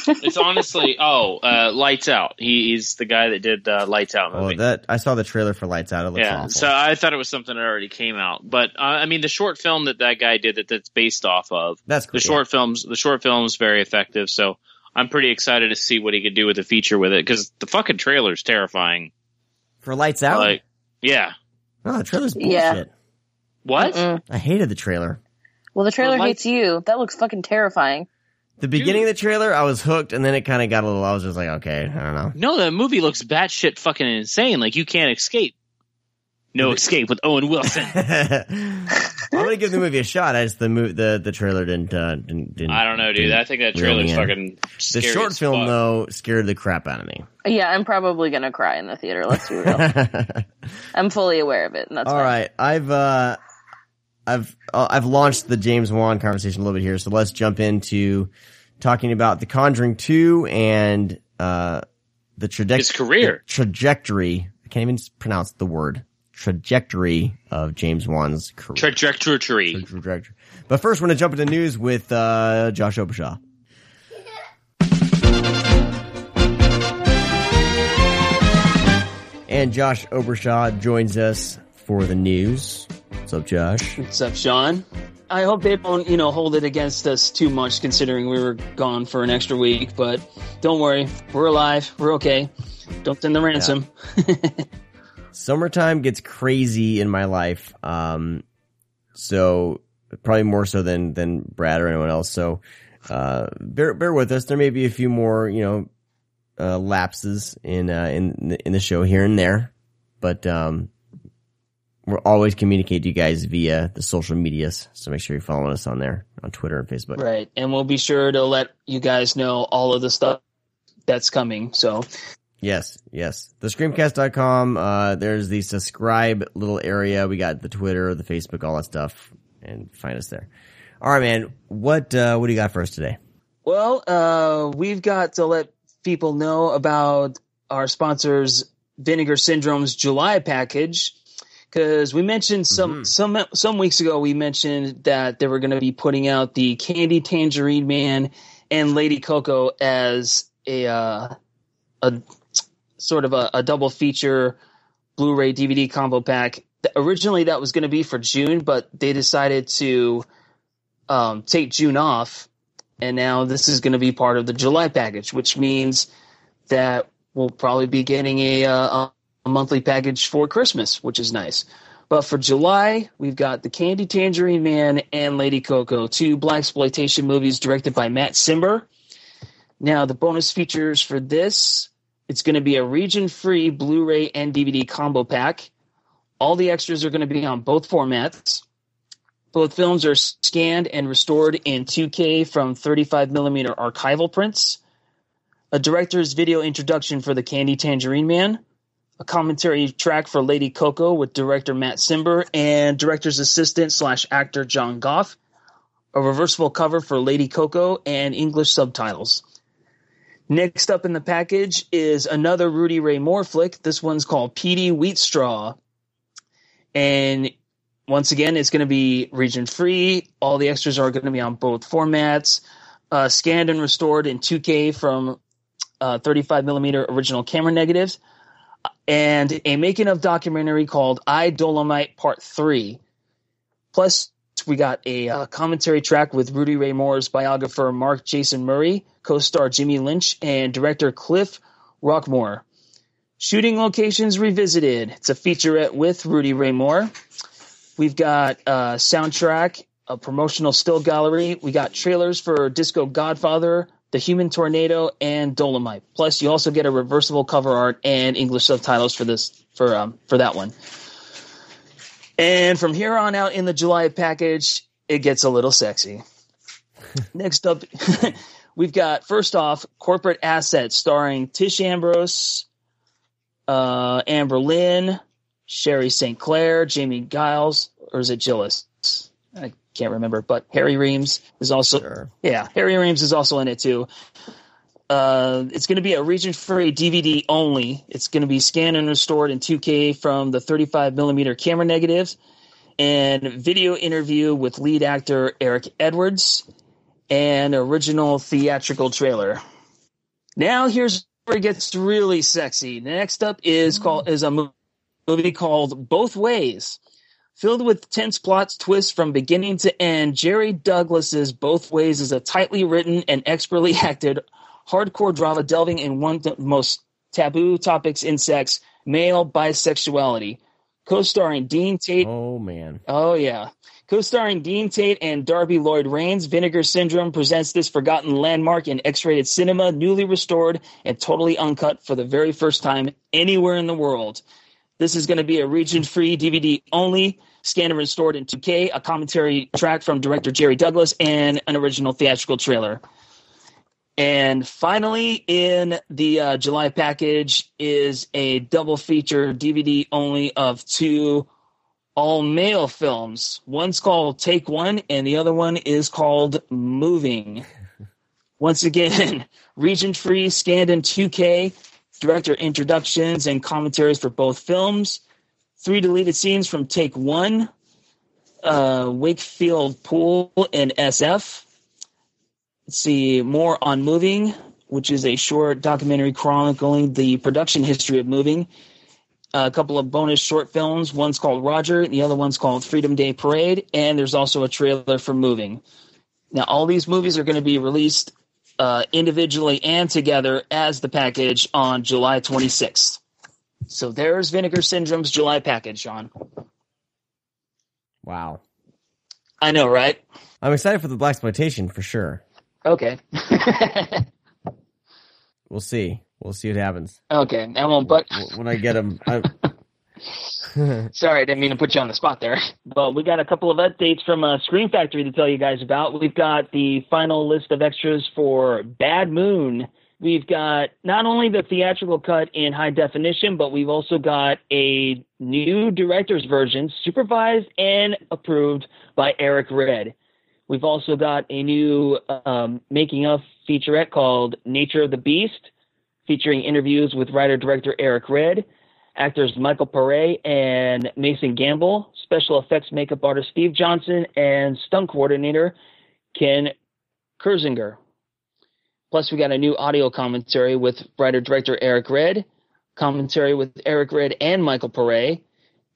It's honestly, oh, uh, Lights Out. He, he's the guy that did uh, Lights Out Oh, that I saw the trailer for Lights Out. It looks yeah, awful. so I thought it was something that already came out, but uh, I mean, the short film that that guy did that that's based off of That's cool. the short films. The short film's very effective, so I'm pretty excited to see what he could do with the feature with it because the fucking trailer's terrifying. for Lights Out. Like, yeah, oh, the trailer's bullshit. Yeah. what? Mm-mm. I hated the trailer. Well, the trailer Well, hates you. That looks fucking terrifying. The beginning of the trailer, I was hooked, and then it kind of got a little. I was just like, okay, I don't know. No, the movie looks batshit fucking insane. Like you can't escape. No escape with Owen Wilson. I'm gonna give the movie a shot. I just the mo- the the trailer didn't uh, didn't, didn't. I don't know, dude. I think that reel me trailer's in. fucking. The short as film fuck. though scared the crap out of me. Yeah, I'm probably gonna cry in the theater. Let's be real. I'm fully aware of it, and that's All fine. right, I've uh, I've uh, I've launched the James Wan conversation a little bit here, so let's jump into talking about The Conjuring Two and uh, the, traje- His career. the trajectory. I can't even pronounce the word trajectory of James Wan's career. Trajectory. trajectory. But first, we're gonna jump into news with uh, Josh Obershaw. And Josh Obershaw joins us for the news. What's up, Josh? What's up, Sean? I hope they don't, you know, hold it against us too much considering we were gone for an extra week, but don't worry. We're alive. We're okay. Don't send the ransom. Summertime gets crazy in my life. Um, so probably more so than, than Brad or anyone else. So, uh, bear, bear with us. There may be a few more, you know, uh, lapses in, uh, in, in the show here and there, but, um, we'll always communicate to you guys via the social medias. So make sure you're following us on there, on Twitter and Facebook. Right. And we'll be sure to let you guys know all of the stuff that's coming. So, Yes, yes. The screamcast.com, uh, there's the subscribe little area. We got the Twitter, the Facebook, all that stuff, and find us there. All right, man. What, uh, what do you got for us today? well, uh, we've got to let people know about our sponsors, Vinegar Syndrome's July package. Because we mentioned some Mhm. some some weeks ago, we mentioned that they were going to be putting out the Candy Tangerine Man and Lady Coco as a uh, a sort of a, a double feature Blu-ray DVD combo pack. Originally, that was going to be for June, but they decided to um, take June off, and now this is going to be part of the July package, which means that we'll probably be getting a, uh, a monthly package for Christmas, which is nice. But for July, we've got The Candy Tangerine Man and Lady Coco, two blaxploitation movies directed by Matt Cimber. Now, the bonus features for this, it's going to be a region-free Blu-ray and DVD combo pack. All the extras are going to be on both formats. Both films are scanned and restored in 2K from 35 millimeter archival prints. A director's video introduction for The Candy Tangerine Man. A commentary track for Lady Coco with director Matt Cimber and director's assistant slash actor John Goff. A reversible cover for Lady Coco and English subtitles. Next up in the package is another Rudy Ray Moore flick. This one's called Petey Wheatstraw. And once again, it's going to be region free. All the extras are going to be on both formats, uh, scanned and restored in 2K from uh, 35 millimeter original camera negatives, and a making of documentary called I Dolomite Part 3. Plus, we got a uh, commentary track with Rudy Ray Moore's biographer Mark Jason Murray, co star Jimmy Lynch, and director Cliff Roquemore. Shooting locations revisited. It's a featurette with Rudy Ray Moore. We've got a soundtrack, a promotional still gallery. We got trailers for Disco Godfather, The Human Tornado, and Dolomite. Plus, you also get a reversible cover art and English subtitles for this for um, for that one. And from here on out in the July package, it gets a little sexy. Next up, we've got first off corporate assets starring Tish Ambrose, uh, Amber Lynn, Sherry St. Clair, Jamie Giles, or is it Gillis? I can't remember, but Harry Reams is also Sure. yeah, Harry Reams is also in it too. Uh, it's going to be a region free DVD only. It's going to be scanned and restored in 2K from the 35 millimeter camera negatives, and video interview with lead actor Eric Edwards, and original theatrical trailer. Now here's where it gets really sexy. Next up is called is a movie called Both Ways. Filled with tense plots, twists from beginning to end, Jerry Douglas's Both Ways is a tightly written and expertly acted hardcore drama delving in one of the most taboo topics in sex, male bisexuality. Co-starring Dean Tate Oh man. Oh yeah. Co-starring Dean Tate and Darby Lloyd Rains, Vinegar Syndrome presents this forgotten landmark in X-rated cinema, newly restored and totally uncut for the very first time anywhere in the world. This is going to be a region-free DVD only, scanned and restored in 2K, a commentary track from director Jerry Douglas, and an original theatrical trailer. And finally, in the uh, July package is a double feature DVD only of two all male films. One's called Take One, and the other one is called Moving. Once again, region free, scanned in 2K, director introductions and commentaries for both films, three deleted scenes from Take One, uh, Wakefield Poole and SF. Let's see more on Moving, which is a short documentary chronicling the production history of Moving a couple of bonus short films. One's called Roger, the other one's called Freedom Day Parade, and there's also a trailer for Moving. Now, all these movies are going to be released uh, individually and together as the package on July 26th. So there's Vinegar Syndrome's July package, Sean. Wow. I know, right? I'm excited for the blaxploitation for sure. Okay. We'll see. We'll see what happens okay. I won't. But when I get them. I, Sorry, I didn't mean to put you on the spot there. But we got a couple of updates from uh, Screen Factory to tell you guys about. We've got the final list of extras for Bad Moon. We've got not only the theatrical cut in high definition, but we've also got a new director's version, supervised and approved by Eric Red. We've also got a new um, making of featurette called Nature of the Beast, featuring interviews with writer director Eric Red, actors Michael Pare and Mason Gamble, special effects makeup artist Steve Johnson, and stunt coordinator Ken Kirzinger. Plus, we got a new audio commentary with writer director Eric Red, commentary with Eric Red and Michael Pare,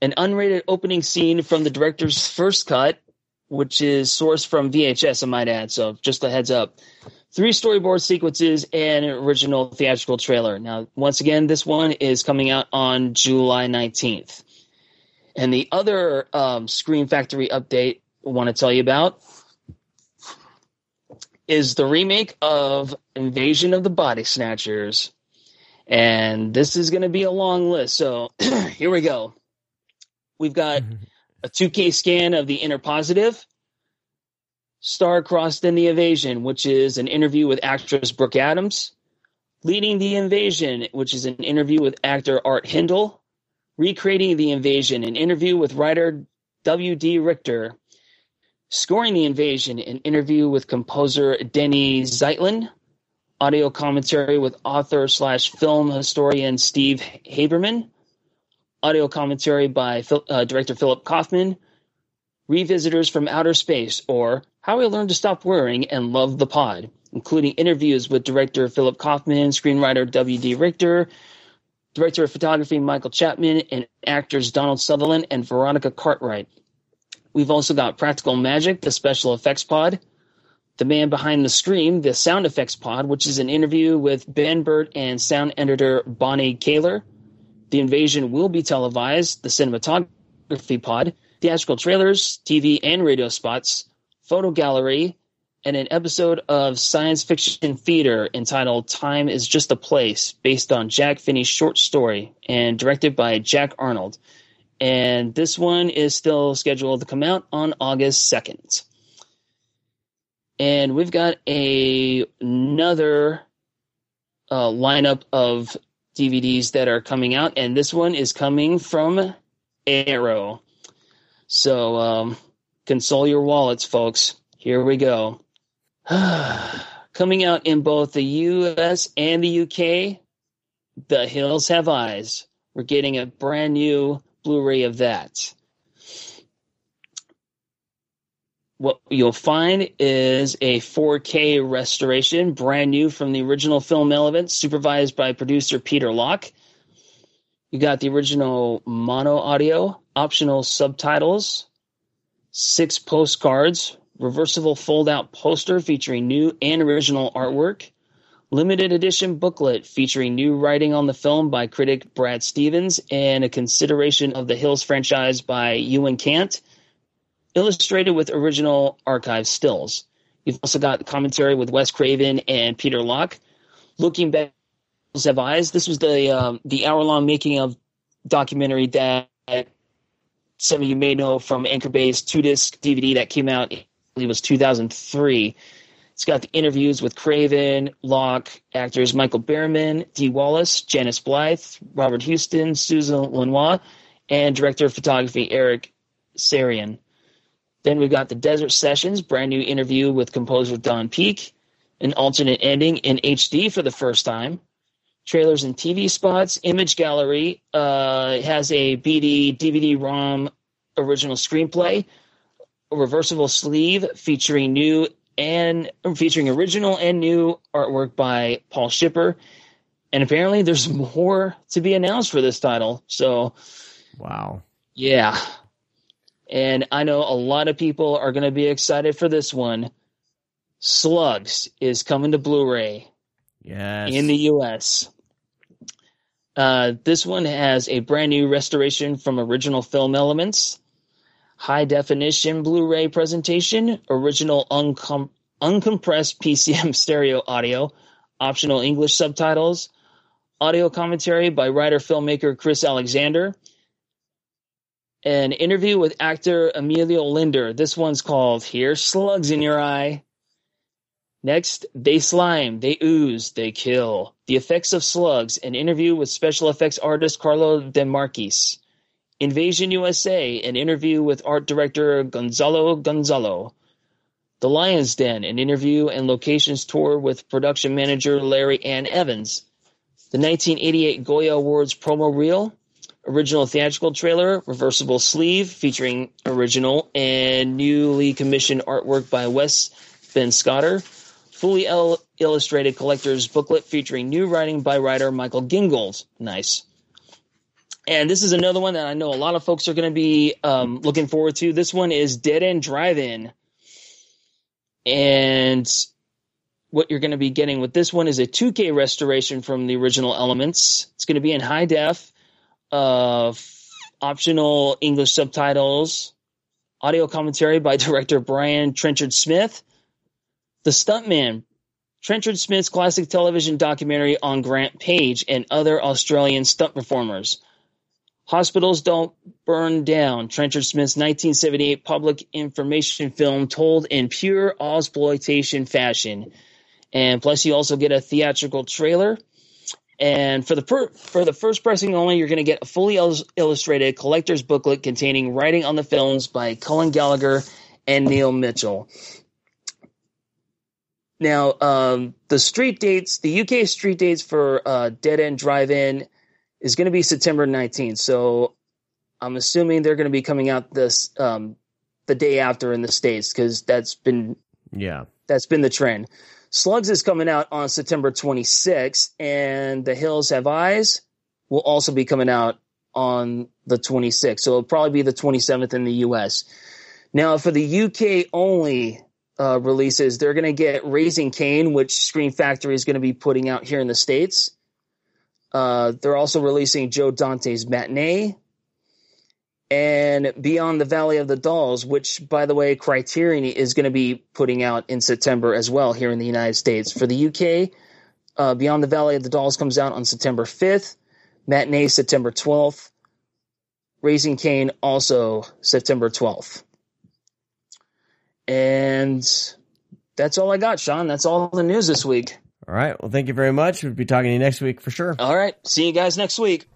an unrated opening scene from the director's first cut, which is sourced from VHS, I might add. So, just a heads up three storyboard sequences and an original theatrical trailer. Now, once again, this one is coming out on July 19th. And the other um, Screen Factory update I want to tell you about is the remake of Invasion of the Body Snatchers. And this is going to be a long list. So here we go. We've got a 2K scan of the interpositive, Star-Crossed in the Invasion, which is an interview with actress Brooke Adams. Leading the Invasion, which is an interview with actor Art Hindle. Recreating the Invasion, an interview with writer W.D. Richter. Scoring the Invasion, an interview with composer Denny Zeitlin. Audio commentary with author slash film historian Steve Haberman. Audio commentary by uh, director Philip Kaufman. Revisitors from Outer Space, or How I Learned to Stop Worrying and Love the Pod, including interviews with director Philip Kaufman, screenwriter W.D. Richter, director of photography Michael Chapman, and actors Donald Sutherland and Veronica Cartwright. We've also got Practical Magic, the special effects pod, The Man Behind the Scream, the sound effects pod, which is an interview with Ben Burtt and sound editor Bonnie Koehler. The Invasion will be televised, the cinematography pod, theatrical trailers, TV and radio spots, photo gallery, and an episode of science fiction theater entitled Time is Just a Place, based on Jack Finney's short story and directed by Jack Arnold. And this one is still scheduled to come out on August 2nd. And we've got a, another uh, lineup of DVDs that are coming out, and this one is coming from Arrow. So um, console your wallets, folks. Here we go. Coming out in both the US and the UK, The Hills Have Eyes. We're getting a brand new Blu ray of that. What you'll find is a 4K restoration, brand new from the original film Elements, supervised by producer Peter Locke. You got the original mono audio, optional subtitles, six postcards, reversible fold out poster featuring new and original artwork, limited edition booklet featuring new writing on the film by critic Brad Stevens, and a consideration of the Hills franchise by Ewan Cant, illustrated with original archive stills. You've also got commentary with Wes Craven and Peter Locke. Looking back, have eyes. This was the um, the hour long making of documentary that some of you may know from Anchor Bay's two disc DVD that came out. I believe it was 2003. It's got the interviews with Craven, Locke, actors Michael Berryman, Dee Wallace, Janus Blythe, Robert Houston, Susan Lanier, and director of photography Eric Saarinen. Then we've got the Desert Sessions, brand new interview with composer Don Peake, an alternate ending in HD for the first time, trailers and TV spots. Image Gallery uh, has a BD DVD ROM original screenplay, a reversible sleeve featuring new and featuring original and new artwork by Paul Shipper. And apparently, there's more to be announced for this title. So, Wow. yeah. And I know a lot of people are going to be excited for this one. Slugs is coming to Blu ray Yes. in the US. Uh, this one has a brand new restoration from original film elements, high definition Blu ray presentation, original uncom- uncompressed PCM stereo audio, optional English subtitles, audio commentary by writer filmmaker Chris Alexander, an interview with actor Emilio Linder. This one's called Here's Slugs in Your Eye. Next, they slime, they ooze, they kill. The effects of slugs, an interview with special effects artist Carlo De Marchis. Invasion USA, an interview with art director Gonzalo Gonzalo. The Lion's Den, an interview and locations tour with production manager Larry Ann Evans. The 1988 Goya Awards promo reel, original theatrical trailer, reversible sleeve featuring original and newly commissioned artwork by Wes Benscoter, fully il- illustrated collector's booklet featuring new writing by writer Michael Gingold. Nice. And this is another one that I know a lot of folks are going to be um, looking forward to. This one is Dead End Drive-In, and what you're going to be getting with this one is a 2K restoration from the original elements. It's going to be in high def, uh, f- optional English subtitles, audio commentary by director Brian Trenchard Smith, The Stuntman, Trenchard Smith's classic television documentary on Grant Page and other Australian stunt performers. Hospitals Don't Burn Down, Trenchard Smith's 1978 public information film told in pure exploitation fashion. And plus, you also get a theatrical trailer. And for the per- for the first pressing only, you're going to get a fully il- illustrated collector's booklet containing writing on the films by Cullen Gallagher and Neil Mitchell. Now, um, the street dates, the UK street dates for uh, Dead End Drive-In is going to be September 19th. So I'm assuming they're going to be coming out this um, the day after in the states because that's been Yeah. that's been the trend. Slugs is coming out on September 26th, and The Hills Have Eyes will also be coming out on the 26th. So it'll probably be the 27th in the US. Now, for the UK only uh, releases, they're going to get Raising Cain, which Screen Factory is going to be putting out here in the States. Uh, they're also releasing Joe Dante's Matinee and Beyond the Valley of the Dolls, which, by the way, Criterion is going to be putting out in September as well here in the United States. For the UK, uh, Beyond the Valley of the Dolls comes out on September 5th, Matinee September 12th, Raising Cain also September 12th. And that's all I got, Sean. That's all the news this week. All right. Well, thank you very much. We'll be talking to you next week for sure. All right. See you guys next week.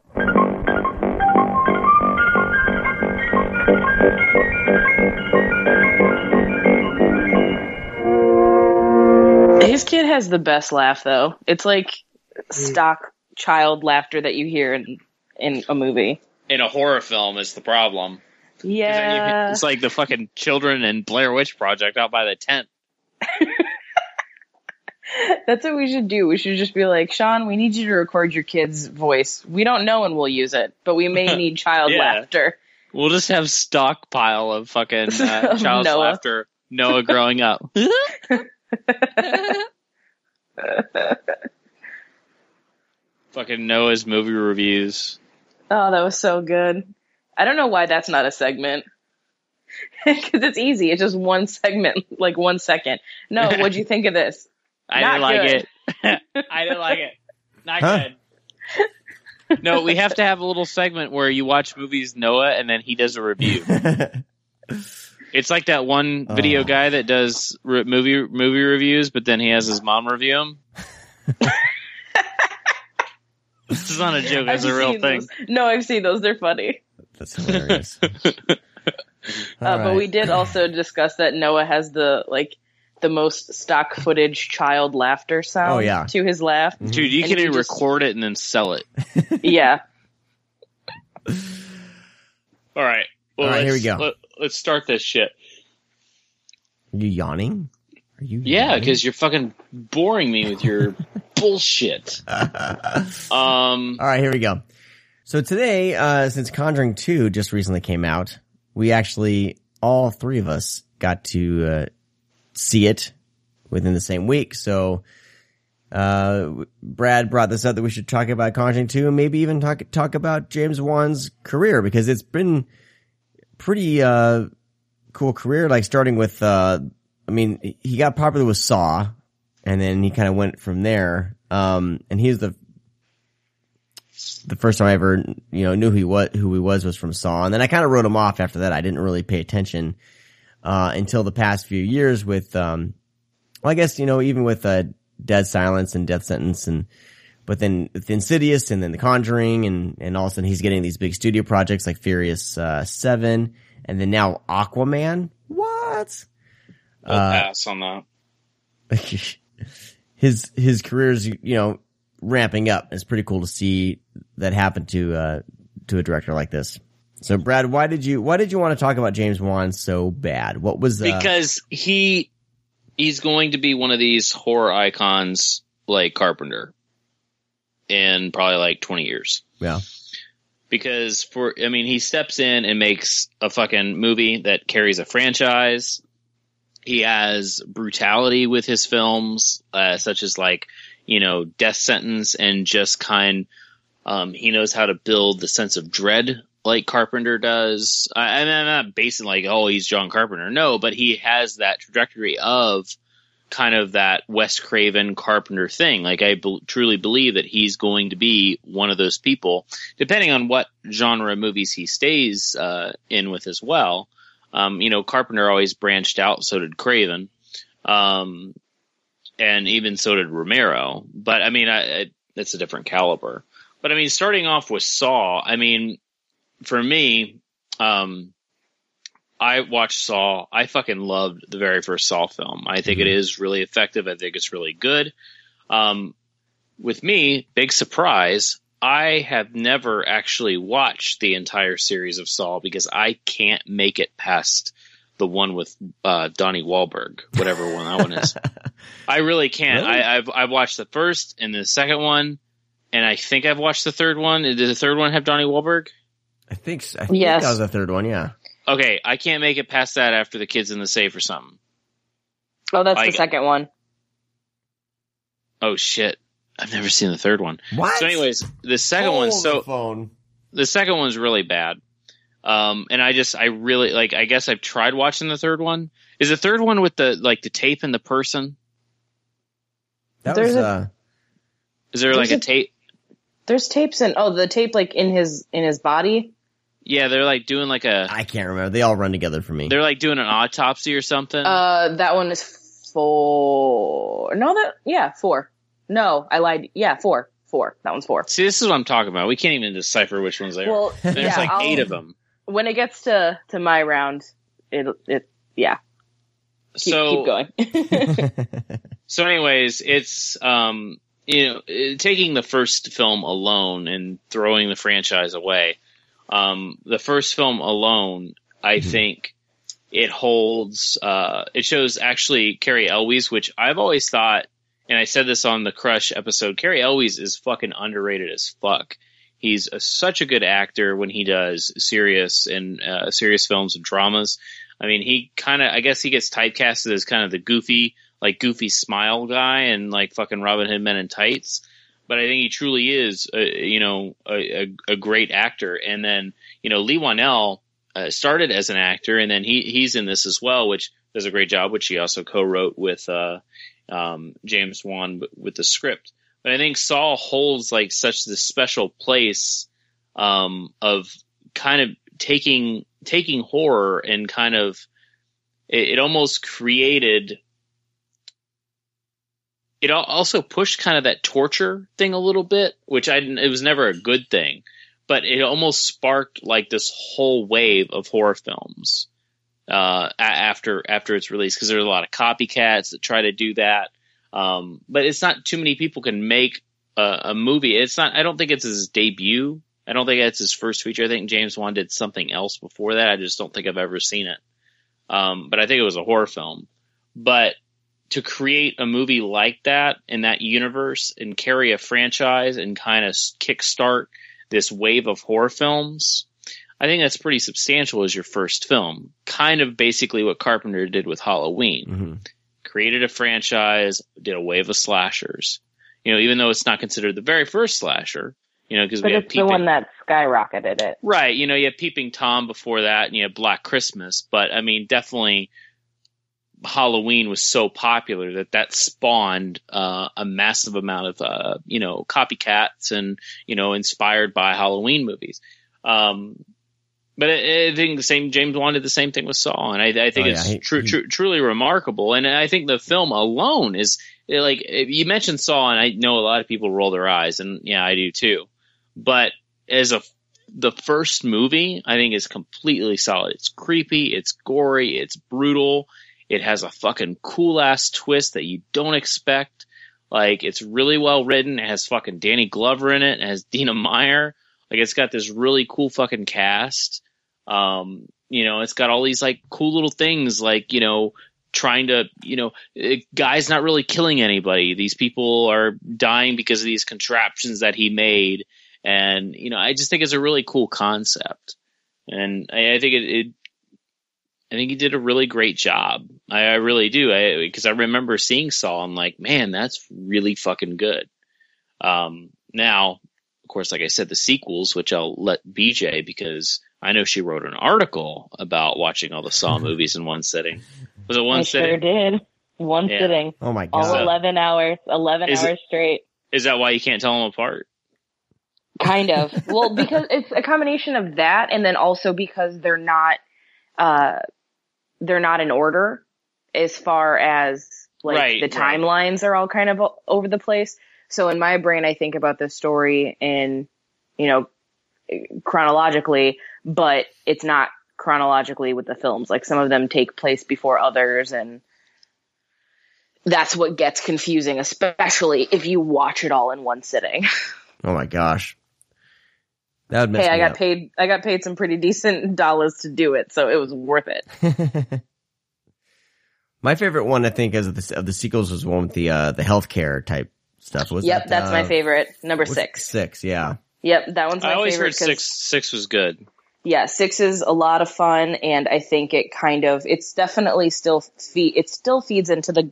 Has the best laugh though. It's like stock child laughter that you hear in in a movie. In a horror film is the problem. Yeah. it's like the fucking children and Blair Witch Project out by the tent. That's what we should do. We should just be like, Sean, we need you to record your kid's voice. We don't know when we'll use it, but we may need child Yeah. laughter. We'll just have stockpile of fucking uh, Of child's Noah. laughter. Noah growing up. fucking Noah's movie reviews. Oh, that was so good. I don't know why that's not a segment. Because it's easy. It's just one segment, like one second. No, what'd you think of this? I Not didn't like good. it. I didn't like it. Not Huh? good. No, we have to have a little segment where you watch movies Noah and then he does a review. It's like that one video Oh. guy that does re- movie movie reviews, but then he has his mom review him. this is not a joke; it's a real thing. those. No, I've seen those. They're funny. That's hilarious. Uh, But we did also discuss that Noah has the like the most stock footage child laughter sound Oh, yeah. to his laugh. Dude, you And can he just- record it and then sell it. yeah. All right. Well, All right, here we go. Let, let's start this shit. Are you yawning? Are you? Yeah, because you're fucking boring me with your bullshit. Um, All right, here we go. So today, uh, since Conjuring 2 just recently came out, we actually, all three of us got to, uh, see it within the same week. So, uh, Brad brought this up that we should talk about Conjuring 2 and maybe even talk, talk about James Wan's career because it's been pretty, uh, cool career, like starting with, uh, I mean, he got popular with Saw and then he kind of went from there. Um, and he was the the first time I ever, you know, knew who he was, who he was was from Saw. And then I kind of wrote him off after that. I didn't really pay attention, uh, until the past few years with, um, well, I guess, you know, even with, uh, Dead Silence and Death Sentence and, but then with Insidious and then The Conjuring and, and all of a sudden he's getting these big studio projects like Furious, uh, 7 and then now Aquaman. What? I'll Uh, pass on that. his his career is, you know ramping up. It's pretty cool to see that happen to uh to a director like this. So Brad, why did you why did you want to talk about James Wan so bad? What was uh, because he he's going to be one of these horror icons like Carpenter in probably like 20 years. yeah Because for I mean he steps in and makes a fucking movie that carries a franchise. He has brutality with his films, uh, such as like, you know, Death Sentence and just kind um, he knows how to build the sense of dread like Carpenter does. I, I'm I'm not basing like, oh, he's John Carpenter. No, but he has that trajectory of kind of that Wes Craven Carpenter thing. Like I bel truly believe that he's going to be one of those people, depending on what genre of movies he stays uh, in with as well. Um, you know, Carpenter always branched out, so did Craven, um, and even so did Romero. But I mean, I, I, it's a different caliber. But I mean, starting off with Saw, I mean, for me, um, I watched Saw. I fucking loved the very first Saw film. I think it is really effective. I think it's really good. Um, with me, big surprise, I have never actually watched the entire series of Saw because I can't make it past the one with uh, Donnie Wahlberg, whatever one that one is. I really can't. Really? I, I've I've watched the first and the second one, and I think I've watched the third one. Did the third one have Donnie Wahlberg? I think so. I think Yes. that was the third one. Yeah. Okay, I can't make it past that after the kids in the safe or something. Oh, that's I- the second one. Oh shit. I've never seen the third one. What? So anyways, the second Hold one's so the phone. the second one's really bad. Um, and I just, I really, like, I guess I've tried watching the third one. Is the third one with the, like, the tape and the person? That There's was a- uh Is there like a a- tape? There's tapes in oh the tape like in his in his body. Yeah, they're like doing like a, I can't remember. They all run together for me. they're like doing an autopsy or something. Uh, that one is four. No, that yeah four. No, I lied. Yeah, four. Four. That one's four. See, this is what I'm talking about. We can't even decipher which ones they are. Well, There's yeah, like I'll- eight of them. When it gets to to my round, it it yeah. Keep, so, keep going. so anyways, it's, um, you know, taking the first film alone and throwing the franchise away. Um, the first film alone I think it holds. Uh, it shows actually Cary Elwes, which I've always thought, and I said this on the Crush episode. Cary Elwes is fucking underrated as fuck. He's a, such a good actor when he does serious and uh, serious films and dramas. I mean, he kind of, I guess he gets typecasted as kind of the goofy, like goofy smile guy and like fucking Robin Hood Men in Tights. But I think he truly is, a, you know, a, a, a great actor. And then, you know, Leigh Whannell uh, started as an actor, and then he he's in this as well, which does a great job. Which he also co-wrote with uh, um, James Wan with the script. But I think Saw holds like such this special place um, of kind of taking taking horror and kind of it, it almost created it also pushed kind of that torture thing a little bit, which I it was never a good thing, but it almost sparked like this whole wave of horror films uh, after after its release because there's a lot of copycats that try to do that. Um, but it's not too many people can make a, a, movie. It's not. I don't think it's his debut. I don't think it's his first feature. I think James Wan did something else before that. I just don't think I've ever seen it. Um, but I think it was a horror film. But to create a movie like that in that universe and carry a franchise and kind of kickstart this wave of horror films, I think that's pretty substantial as your first film. Kind of basically what Carpenter did with Halloween. Mm-hmm. Created a franchise, did a wave of slashers. You know, even though it's not considered the very first slasher, you know, because we have it's the one that skyrocketed it. Right. You know, you have Peeping Tom before that, and you have Black Christmas. But I mean, definitely Halloween was so popular that that spawned uh, a massive amount of uh, you know copycats and you know inspired by Halloween movies. Um, but I, I, think the same James Wan did the same thing with Saw, and I, I think Oh, it's yeah, he- tru- he- tru- truly remarkable. And I think the film alone is like you mentioned Saw, and I know a lot of people roll their eyes, and yeah, I do too. But as a the first movie, I think is completely solid. It's creepy, it's gory, it's brutal. It has a fucking cool ass twist that you don't expect. Like it's really well written. It has fucking Danny Glover in it. It has Dina Meyer. Like it's got this really cool fucking cast. Um, you know, it's got all these like cool little things like, you know, trying to, you know, it, guy's not really killing anybody. These people are dying because of these contraptions that he made. And, you know, I just think it's a really cool concept. And I, I think it, it I think he did a really great job. I, I really do. I because I remember seeing Saw. I'm like, man, that's really fucking good. Um, now, of course, like I said, the sequels, which I'll let BJ because I know she wrote an article about watching all the Saw movies in one sitting. Was it one I sitting? sure did. One Yeah. sitting. Oh my god! All god. 11 hours. 11 Is it- hours straight. Is that why you can't tell them apart? Kind of. well, because it's a combination of that and then also because they're not uh they're not in order as far as like Right, the right. timelines are all kind of over the place. So in my brain I think about the story in you know chronologically, but it's not chronologically with the films. Like some of them take place before others and that's what gets confusing, especially if you watch it all in one sitting. Oh my gosh. That would mess hey, I got up. paid. I got paid some pretty decent dollars to do it, so it was worth it. my favorite one, I think, as of the, of the sequels was one with the uh, the healthcare type stuff. Was yep, that, that's my uh, favorite. Number six. Six, yeah. Yep, that one's my I always favorite. heard 'cause- six six was good. Yeah, six is a lot of fun, and I think it kind of it's definitely still feed it still feeds into the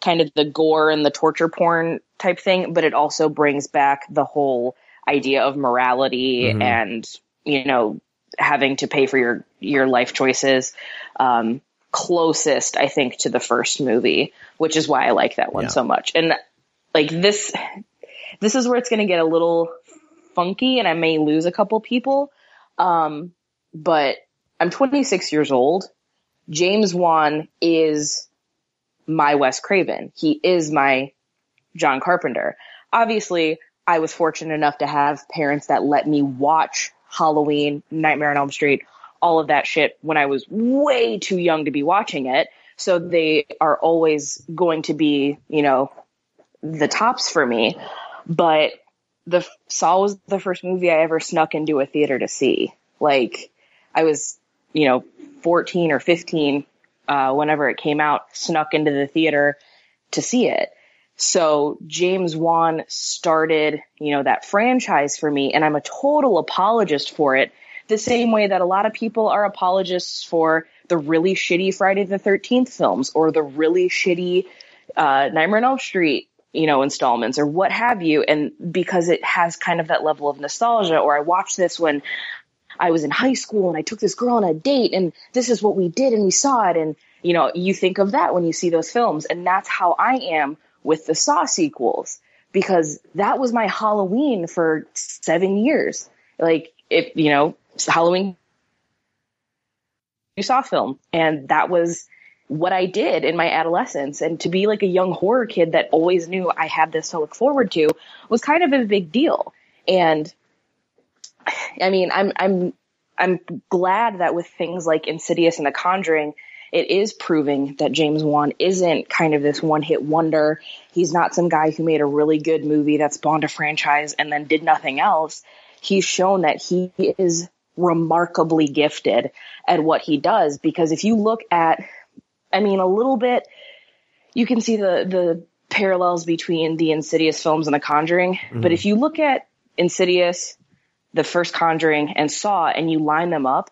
kind of the gore and the torture porn type thing, but it also brings back the whole idea of morality Mhm. and you know having to pay for your your life choices. Um, closest, I think, to the first movie, which is why I like that one Yeah. so much. And like this, this is where it's going to get a little funky, and I may lose a couple people. Um, but I'm 26 years old. James Wan is my Wes Craven. He is my John Carpenter. Obviously, I was fortunate enough to have parents that let me watch Halloween, Nightmare on Elm Street, all of that shit when I was way too young to be watching it. So they are always going to be, you know, the tops for me. But the Saw was the first movie I ever snuck into a theater to see. Like, I was you know, 14 or 15, uh, whenever it came out, snuck into the theater to see it. So James Wan started, you know, that franchise for me, and I'm a total apologist for it. The same way that a lot of people are apologists for the really shitty Friday the 13th films or the really shitty uh, Nightmare on Elm Street, you know, installments or what have you. And because it has kind of that level of nostalgia, or I watched this when I was in high school and I took this girl on a date and this is what we did and we saw it. And, you know, you think of that when you see those films. And that's how I am with the Saw sequels because that was my Halloween for seven years. Like, if, you know, Halloween you Saw film. And that was what I did in my adolescence. And to be like a young horror kid that always knew I had this to look forward to was kind of a big deal. And I mean, I'm, I'm, I'm glad that with things like Insidious and The Conjuring, it is proving that James Wan isn't kind of this one hit wonder. He's not some guy who made a really good movie that spawned a franchise and then did nothing else. He's shown that he is remarkably gifted at what he does because if you look at I mean a little bit you can see the the parallels between the Insidious films and The Conjuring, mm-hmm. but if you look at Insidious, the first Conjuring and Saw and you line them up,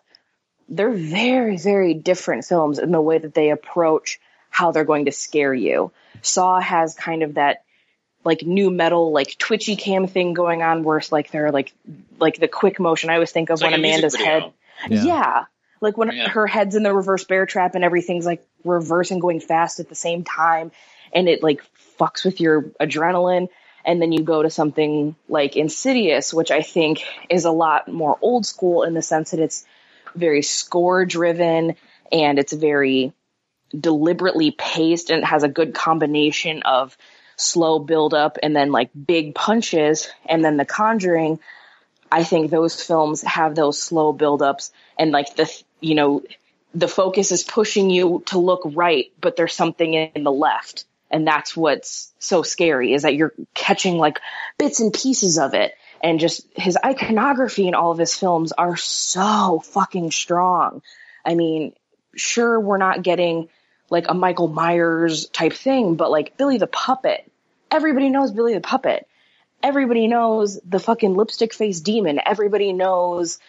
they're very very different films in the way that they approach how they're going to scare you. Saw has kind of that like new metal, like twitchy cam thing going on where it's like they're like like the quick motion. I always think of It's when like Amanda's head Yeah. yeah. Like when Yeah. her head's in the reverse bear trap and everything's like reverse and going fast at the same time and it like fucks with your adrenaline. And then you go to something like Insidious, which I think is a lot more old school in the sense that it's very score driven and it's very deliberately paced and it has a good combination of slow build up and then like big punches and then the conjuring I think those films have those slow build ups and like the, you know, the focus is pushing you to look right, but there's something in the left. And that's what's so scary is that you're catching like bits and pieces of it. And just his iconography in all of his films are so fucking strong. I mean, sure, we're not getting like a Michael Myers type thing, but like Billy the Puppet, everybody knows Billy the Puppet everybody knows the fucking lipstick face demon. Everybody knows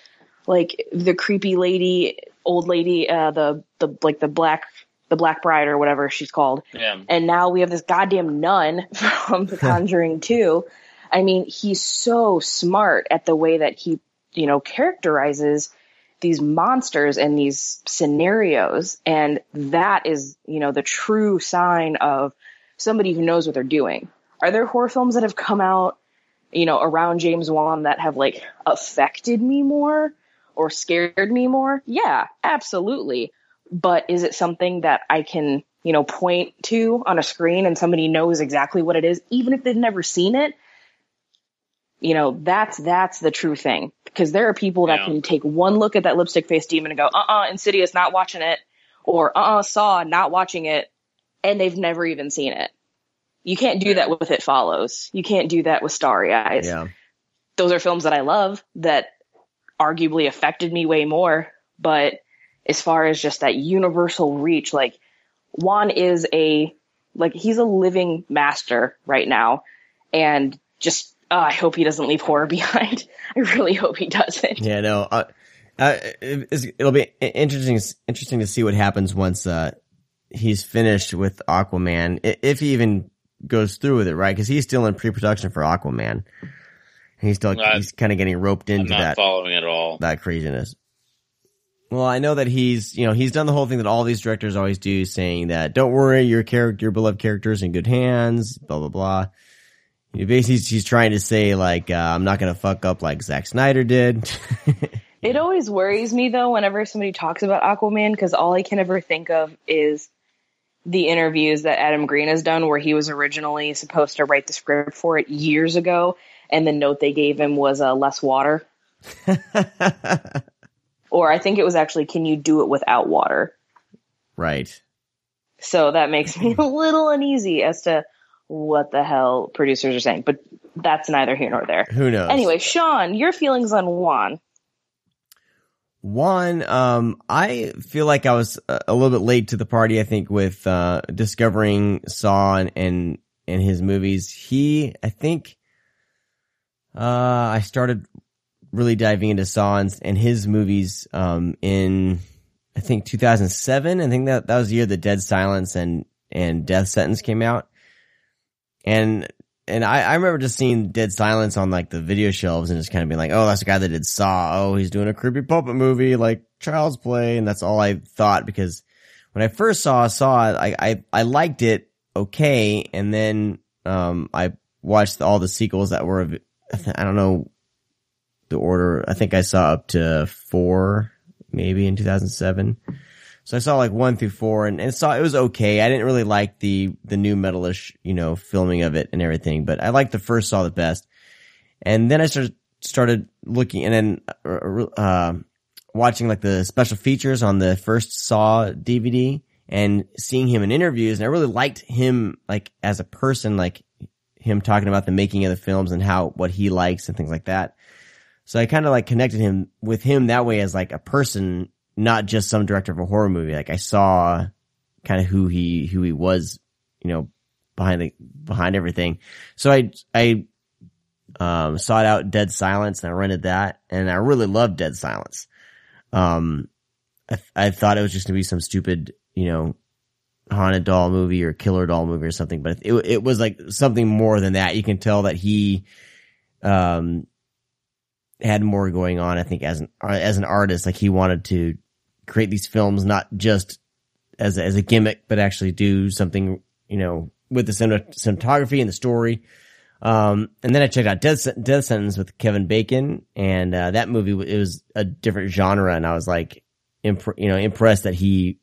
like the creepy lady, old lady, uh, the, the, like the black, the black bride or whatever she's called. Yeah. And now we have this goddamn nun from The Conjuring 2. I mean, he's so smart at the way that he, you know, characterizes these monsters and these scenarios. And that is, you know, the true sign of somebody who knows what they're doing. Are there horror films that have come out, you know, around James Wan that have like affected me more or scared me more? Yeah, absolutely. But is it something that I can, you know, point to on a screen and somebody knows exactly what it is, even if they've never seen it? You know, that's that's the true thing. Because there are people that Yeah. can take one look at that lipstick face demon and go, uh uh Insidious, not watching it, or uh uh Saw, not watching it, and they've never even seen it. You can't do that with It Follows. You can't do that with Starry Eyes. Yeah. Those are films that I love that arguably affected me way more. But as far as just that universal reach, like Wan is a like he's a living master right now, and just uh, I hope he doesn't leave horror behind. I really hope he doesn't. Yeah, no. Uh, uh, it, it'll be interesting. Interesting to see what happens once uh, he's finished with Aquaman, if he even goes through with it, right? Because he's still in pre-production for Aquaman. He's still I- he's kind of getting roped I'm into not that following it at all. that craziness. Well, I know that he's you know he's done the whole thing that all these directors always do, saying that don't worry, your character, your beloved character is in good hands. Blah blah blah. Basically, he's trying to say like uh, I'm not gonna fuck up like Zack Snyder did. It always worries me though whenever somebody talks about Aquaman because all I can ever think of is the interviews that Adam Green has done where he was originally supposed to write the script for it years ago and the note they gave him was uh, less water or I think it was actually can you do it without water right. so that makes me a little uneasy as to what the hell producers are saying but that's neither here nor there Who knows? anyway Sean your feelings on Wan Wan, um, I feel like I was a little bit late to the party. I think with uh, discovering Saw and, and and his movies. He, I think, uh, I started really diving into Saw and, and his movies um, in I think 2007. I think that that was the year the Dead Silence and and Death Sentence came out. And and I, I remember just seeing Dead Silence on like the video shelves and just kind of being like, oh, that's the guy that did Saw. Oh, he's doing a creepy puppet movie like Child's Play, and that's all I thought because when I first saw Saw, I I, I liked it okay, and then um I watched all the sequels that were I don't know the order. I think I saw up to four maybe in 2007. So I saw like one through four and, and saw it was okay. I didn't really like the, the new metalish, you know, filming of it and everything, but I liked the first Saw the best. And then I started, started looking and then, uh, uh, watching like the special features on the first Saw DVD and seeing him in interviews. And I really liked him like as a person, like him talking about the making of the films and how, what he likes and things like that. So I kind of like connected him with him that way as like a person not just some director of a horror movie. Like I saw kind of who he who he was, you know, behind the behind everything. So I I um sought out Dead Silence and I rented that and I really loved Dead Silence. Um I I thought it was just gonna be some stupid, you know, haunted doll movie or killer doll movie or something, but it it was like something more than that. You can tell that he um had more going on, I think, as an as an artist. Like he wanted to create these films not just as a, as a gimmick, but actually do something, you know, with the cinematography and the story. Um, and then I checked out Death, Death Sentence with Kevin Bacon, and uh, that movie it was a different genre, and I was like, imp- you know, impressed that he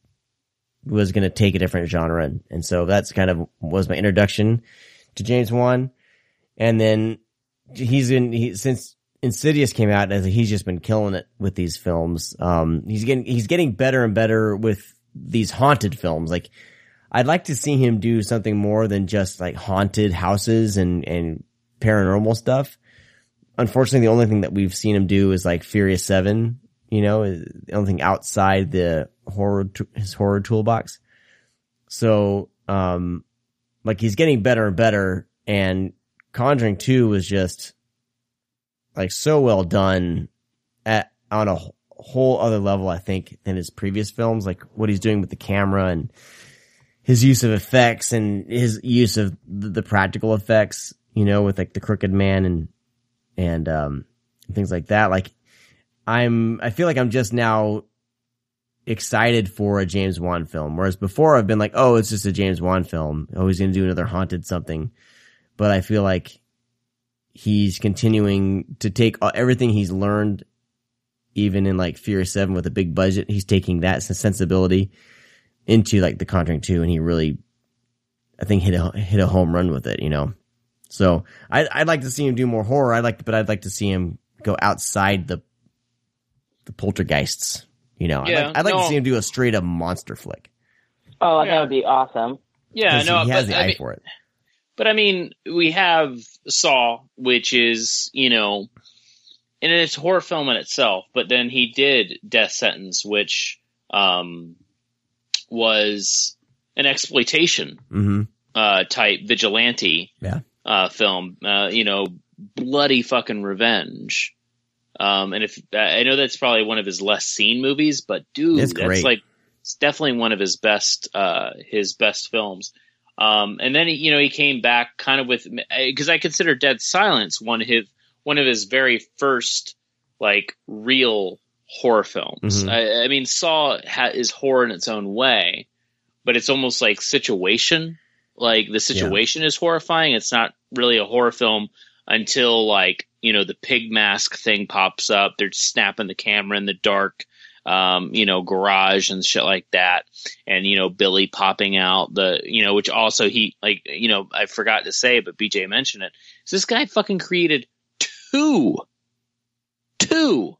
was going to take a different genre, and, and so that's kind of was my introduction to James Wan, and then he's in he since Insidious came out, as he's just been killing it with these films. Um, he's getting he's getting better and better with these haunted films. Like, I'd like to see him do something more than just like haunted houses and and paranormal stuff. Unfortunately, the only thing that we've seen him do is like Furious Seven. You know, the only thing outside the horror his horror toolbox. So, um, like he's getting better and better. And Conjuring Two was just like so well done at on a whole other level, I think, than his previous films. Like what he's doing with the camera and his use of effects and his use of the, practical effects, you know, with like the crooked man and and um things like that. Like I'm I feel like I'm just now excited for a James Wan film. Whereas before I've been like, oh, it's just a James Wan film. Oh, he's gonna do another haunted something. But I feel like he's continuing to take everything he's learned, even in like Furious Seven with a big budget. He's taking that sensibility into like The Conjuring Two, and he really, I think, hit a hit a home run with it. You know, so I, I'd like to see him do more horror. I like, but I'd like to see him go outside the the poltergeists. You know, Yeah, I'd like, I'd like no. to see him do a straight up monster flick. Oh, Yeah. that would be awesome. Yeah, no, he has but, the I eye mean, for it. But I mean, we have Saw, which is you know, and it's a horror film in itself. But then he did Death Sentence, which um, was an exploitation hmm uh, type vigilante Yeah. uh, film. Uh, you know, bloody fucking revenge. Um, and if I know that's probably one of his less seen movies, but dude, It's that's like it's definitely one of his best uh, his best films. Um, and then he, you know he came back kind of with because I consider Dead Silence one of his one of his very first like real horror films. Mhm. I, I mean, Saw ha- is horror in its own way, but it's almost like situation. Like the situation is horrifying. It's not really a horror film until like you know the pig mask thing pops up. They're snapping the camera in the dark, um, you know, garage and shit like that, and you know Billy popping out the you know which also he like you know I forgot to say, but BJ mentioned it. So this guy fucking created two, two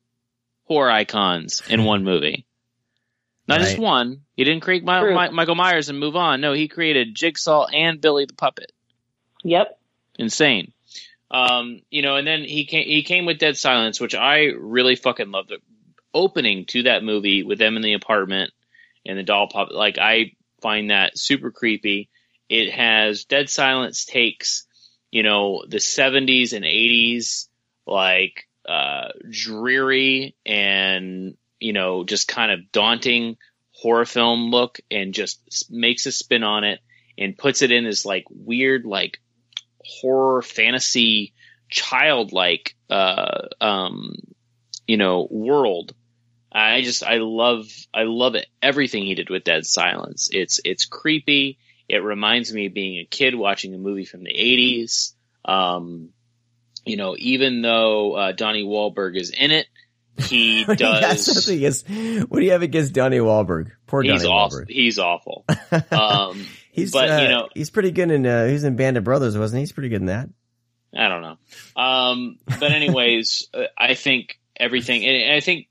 horror icons in one movie. Not just one. He didn't create My, My, Michael Myers and move on. No, he created Jigsaw and Billy the Puppet. Yep. Insane. Um, you know, and then he came he came with Dead Silence, which I really fucking loved. It. Opening to that movie with them in the apartment and the doll pop like I find that super creepy. It has Dead Silence takes, you know, the 70s and 80s like uh dreary and you know just kind of daunting horror film look and just makes a spin on it and puts it in this like weird like horror fantasy childlike uh um you know world i just i love i love it everything he did with dead silence it's it's creepy it reminds me of being a kid watching a movie from the 80s um you know even though uh, donnie Wahlberg is in it he What do you does against- what do you have against Donnie Wahlberg? Poor he's Donnie awful Wahlberg. he's awful um He's, but, uh, you know- he's pretty good in, uh, he's in Band of Brothers, wasn't he? He's pretty good in that. I don't know. Um, but anyways, uh, I think everything, and I think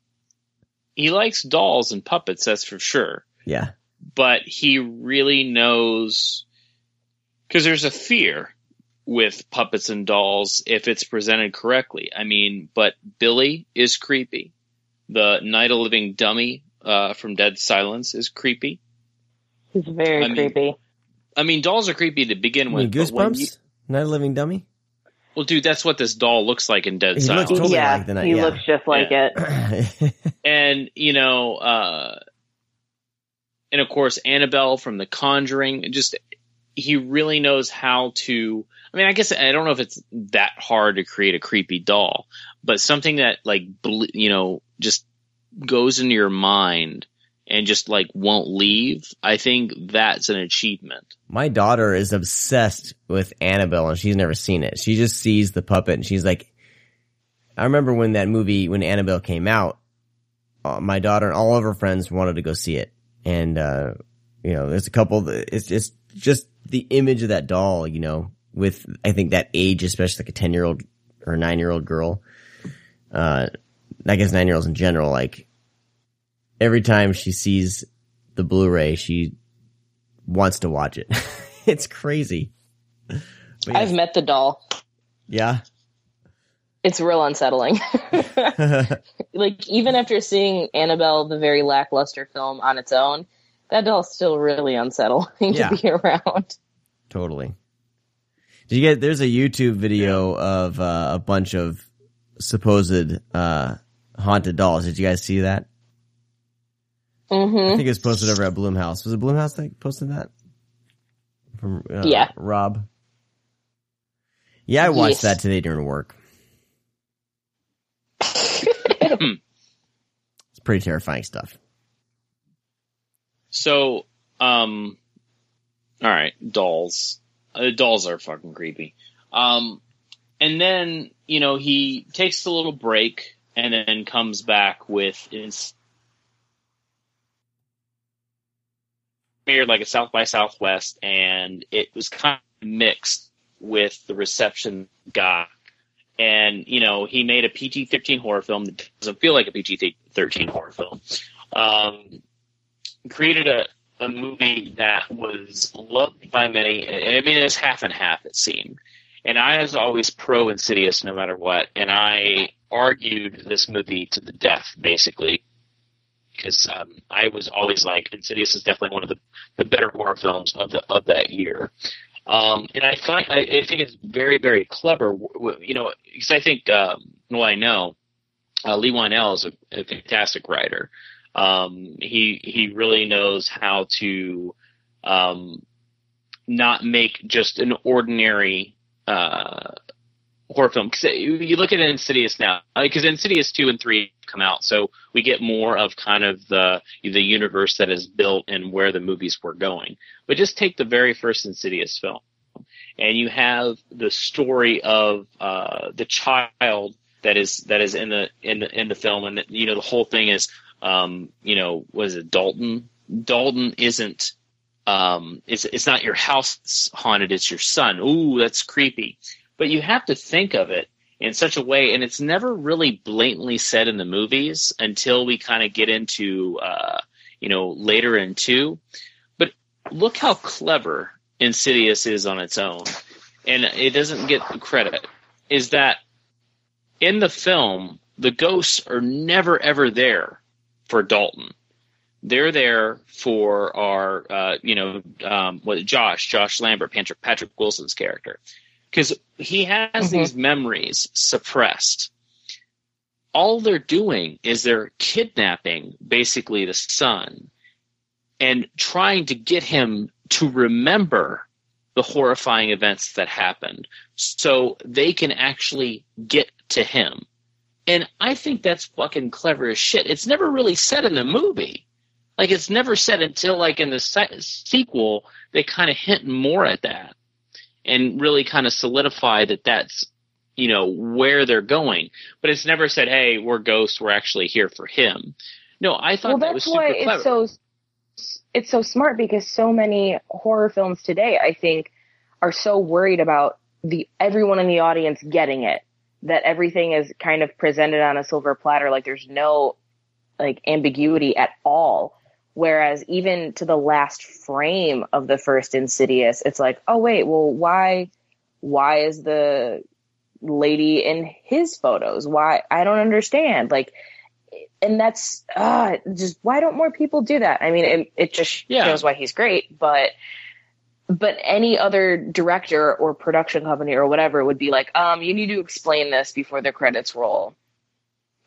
he likes dolls and puppets, that's for sure. Yeah. But he really knows, because there's a fear with puppets and dolls if it's presented correctly. I mean, but Billy is creepy. The Night of Living Dummy uh, from Dead Silence is creepy. He's very I mean, creepy. I mean, dolls are creepy to begin I mean, with. but when Goosebumps? you- Night of Living Dummy? Well, dude, that's what this doll looks like in Dead He Silence. looks totally yeah, like the night- he yeah. looks just like Yeah. it. and you know uh and of course annabelle from the conjuring just he really knows how to i mean i guess i don't know if it's that hard to create a creepy doll but something that like ble- you know just goes into your mind and just like won't leave i think that's an achievement My daughter is obsessed with Annabelle and she's never seen it. She just sees the puppet and she's like, I remember when that movie, when Annabelle came out, uh, my daughter and all of her friends wanted to go see it. And, uh, you know, there's a couple, it's just, just the image of that doll, you know, with, I think that age, especially like a 10 year old or 9 year old girl, uh, I guess 9 year olds in general, like every time she sees the Blu-ray, she wants to watch it. it's crazy. Yeah. I've met the doll. yeah. It's real unsettling. like even after seeing Annabelle, the very lackluster film on its own, that doll's still really unsettling Yeah. to be around. totally. Did you get? There's a YouTube video of uh, a bunch of supposed uh, haunted dolls. Did you guys see that? I hmm think it was posted over at Blumhouse. Was it Blumhouse that posted that? From uh, Yeah. Rob. Yeah, I watched Yes. that today during work. it's pretty terrifying stuff. So, um, all right, dolls. Uh, dolls are fucking creepy. Um, and then you know he takes a little break and then comes back with his premiered like a South by Southwest, and it was kind of mixed with the reception got. And you know he made a PG thirteen horror film that doesn't feel like a PG thirteen horror film. Um, created a, a movie that was loved by many. I mean, it's half and half, it seemed. And I was always pro Insidious no matter what. And I argued this movie to the death, basically, because um, I was always like, Insidious is definitely one of the, the better horror films of the of that year. Um, and I find I, I think it's very very clever. You know, because I think um, well I know uh, Leigh Whannell is a, a fantastic writer. Um, he he really knows how to um, not make just an ordinary uh, horror film. Because you you look at Insidious now, because Insidious two and three come out, so we get more of kind of the the universe that is built and where the movies were going. But just take the very first Insidious film, and you have the story of uh, the child that is that is in the in the in the film, and you know the whole thing is um, you know, was it Dalton? Dalton isn't, um, it's, it's not your house haunted, it's your son. Ooh, that's creepy. But you have to think of it in such a way, and it's never really blatantly said in the movies until we kind of get into, uh, you know, later in two. But look how clever Insidious is on its own, and it doesn't get the credit, is that in the film, the ghosts are never ever there for Dalton. They're there for our, uh, you know, um, what Josh, Josh Lambert, Patrick, Patrick Wilson's character, because he has Mhm. these memories suppressed. All they're doing is they're kidnapping basically the son and trying to get him to remember the horrifying events that happened so they can actually get to him. And I think that's fucking clever as shit. It's never really said in the movie. Like it's never said until like in the se- sequel they kind of hint more at that and really kind of solidify that that's you know where they're going. But it's never said, "Hey, we're ghosts. We're actually here for him." No, I thought well, that was that's super why clever. it's so it's so smart because so many horror films today, I think, are so worried about the everyone in the audience getting it that everything is kind of presented on a silver platter, like there's no like ambiguity at all. Whereas even to the last frame of the first Insidious, it's like, oh wait, well why why is the lady in his photos? Why I don't understand. Like and that's uh just why don't more people do that? I mean, it, it just Yeah. shows why he's great, but but any other director or production company or whatever would be like, um, you need to explain this before the credits roll,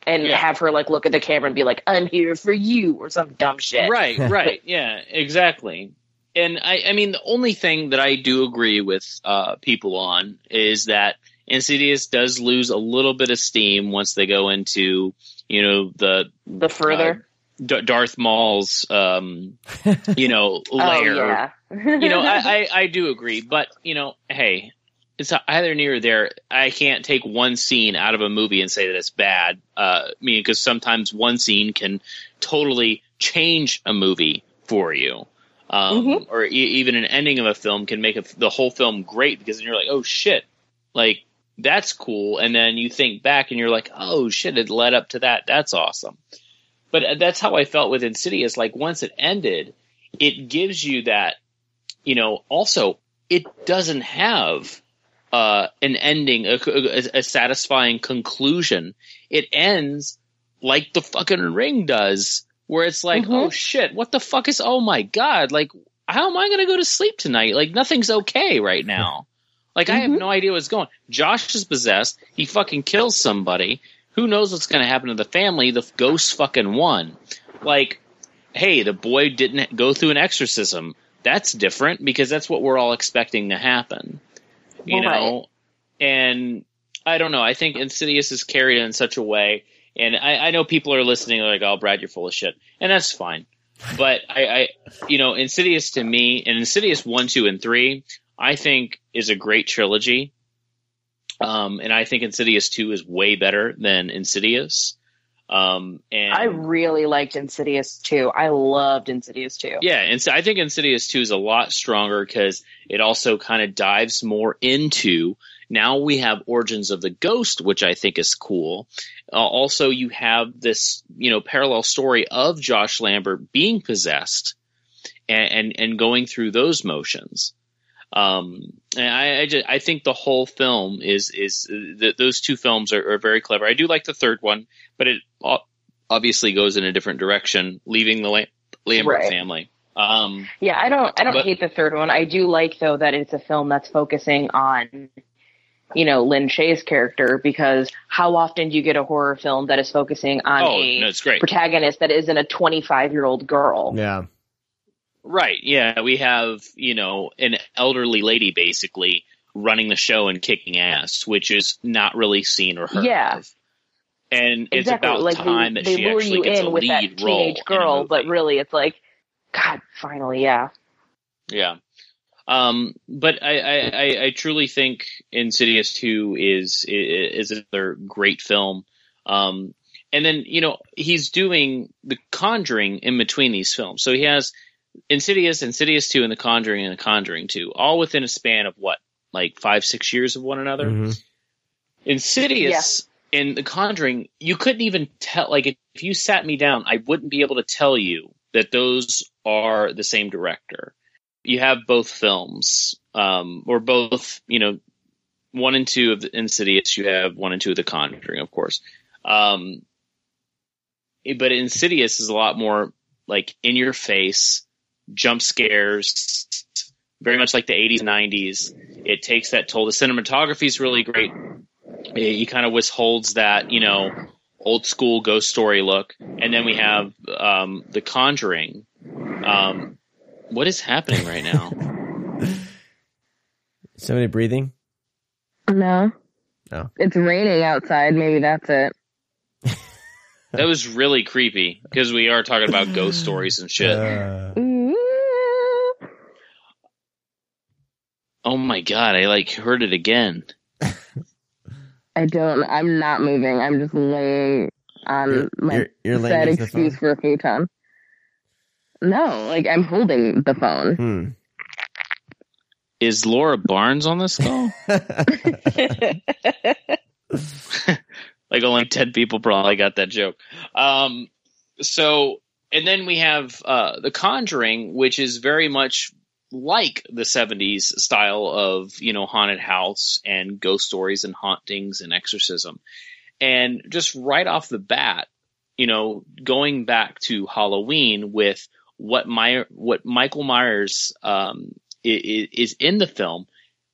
and Yeah. have her like look at the camera and be like, "I'm here for you" or some dumb shit. Right, right. Yeah, exactly. And I, I mean, the only thing that I do agree with uh, people on is that Insidious does lose a little bit of steam once they go into, you know, the The further, D- Darth Maul's, um, you know, oh yeah, You know, I, I, I do agree, but you know, hey, it's either near or there. I can't take one scene out of a movie and say that it's bad. Uh, I mean, because sometimes one scene can totally change a movie for you. Um, Mhm. or e- even an ending of a film can make a, the whole film great because then you're like, oh shit, like that's cool. And then you think back and you're like, oh shit, it led up to that. That's awesome. But uh, that's how I felt with Insidious. Like once it ended, it gives you that, you know, also it doesn't have uh, an ending, a, a, a satisfying conclusion. It ends like the fucking ring does, where it's like, Mhm. oh shit, what the fuck is, oh my god, like, how am I going to go to sleep tonight? Like, nothing's okay right now. Like, I have Mhm. no idea what's going. Josh is possessed. He fucking kills somebody. Who knows what's going to happen to the family? The ghost fucking won. Like, hey, the boy didn't go through an exorcism. That's different because that's what we're all expecting to happen. You Right. know? And I don't know. I think Insidious is carried in such a way. And I, I know people are listening, like, oh, Brad, you're full of shit. And that's fine. But I, I, you know, Insidious to me, and Insidious 1, 2, and 3, I think is a great trilogy. Um, and I think Insidious 2 is way better than Insidious. Um, and I really liked Insidious too. I loved Insidious too. yeah, and so I think Insidious 2 is a lot stronger because it also kind of dives more into now we have Origins of the Ghost, which I think is cool. Uh, also, you have this, you know, parallel story of Josh Lambert being possessed and, and, and going through those motions. Um, and I, I, just, I think the whole film is, is, th- those two films are, are very clever. I do like the third one, but it obviously goes in a different direction, leaving the Lambert Right. family. Um, Yeah, I don't I don't But- hate the third one. I do like though that it's a film that's focusing on you know, Lin Shaye's character because how often do you get a horror film that is focusing on oh, a no, it's great. protagonist that isn't a 25 year old girl? Yeah. Right. Yeah. We have, you know, an elderly lady basically running the show and kicking ass, which is not really seen or heard Yeah. of. And it's exactly. about like time they, that they she lure actually you gets a in with that lead role teenage girl, but really it's like, God, finally, yeah. Yeah. Um, but I, I, I, I truly think Insidious 2 is, is another great film. Um, and then, you know, he's doing The Conjuring in between these films. So he has Insidious, Insidious 2, and The Conjuring and The Conjuring 2, all within a span of what, like five, six years of one another? Mhm. Insidious in The Conjuring, you couldn't even tell. Like, if, you sat me down, I wouldn't be able to tell you that those are the same director. You have both films, um, or both, you know, one and two of the Insidious. You have one and two of The Conjuring, of course. Um, but Insidious is a lot more like in your face, jump scares, very much like the 80s and 90s. It takes that toll. The cinematography is really great. It, he kind of withholds that, you know, old school ghost story look. And then we have um, The Conjuring. Um, what is happening right now? Somebody breathing? No. No. It's raining outside. Maybe that's it. that was really creepy because we are talking about ghost stories and shit. Uh, oh my god, I like heard it again. I don't. I'm not moving. I'm just laying on You're- my you're- you're sad next to the excuse for a futon. No, like I'm holding the phone. hmm. Is Laura Barnes on this call? like only 10 people probably got that joke. Um, so, and then we have uh, The Conjuring, which is very much like the 70s style of, you know, haunted house and ghost stories and hauntings and exorcism. And just right off the bat, you know, going back to Halloween with what Meyer, what Michael Myers um, i- i- is in the film,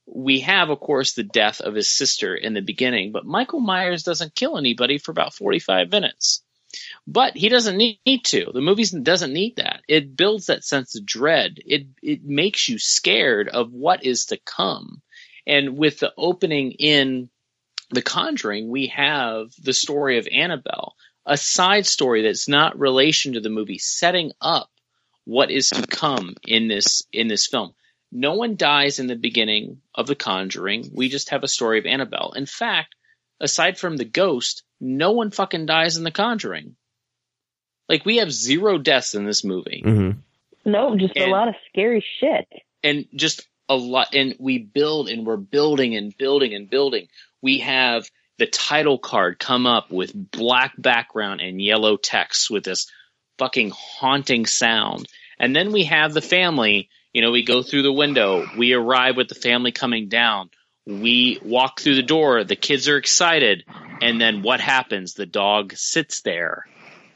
we have, of course, the death of his sister in the beginning, but Michael Myers doesn't kill anybody for about 45 minutes. But he doesn't need to. The movie doesn't need that. It builds that sense of dread. It it makes you scared of what is to come. And with the opening in The Conjuring, we have the story of Annabelle, a side story that's not relation to the movie, setting up what is to come in this in this film. No one dies in the beginning of The Conjuring. We just have a story of Annabelle. In fact, aside from the ghost, no one fucking dies in The Conjuring. Like we have zero deaths in this movie. Hmm No, just And- a lot of scary shit. and just a lot and we build and we're building and building and building. We have the title card come up with black background and yellow text with this fucking haunting sound. And then we have the family. You know we go through the window. We arrive with the family coming down we walk through the door the kids are excited and then what happens? The dog sits there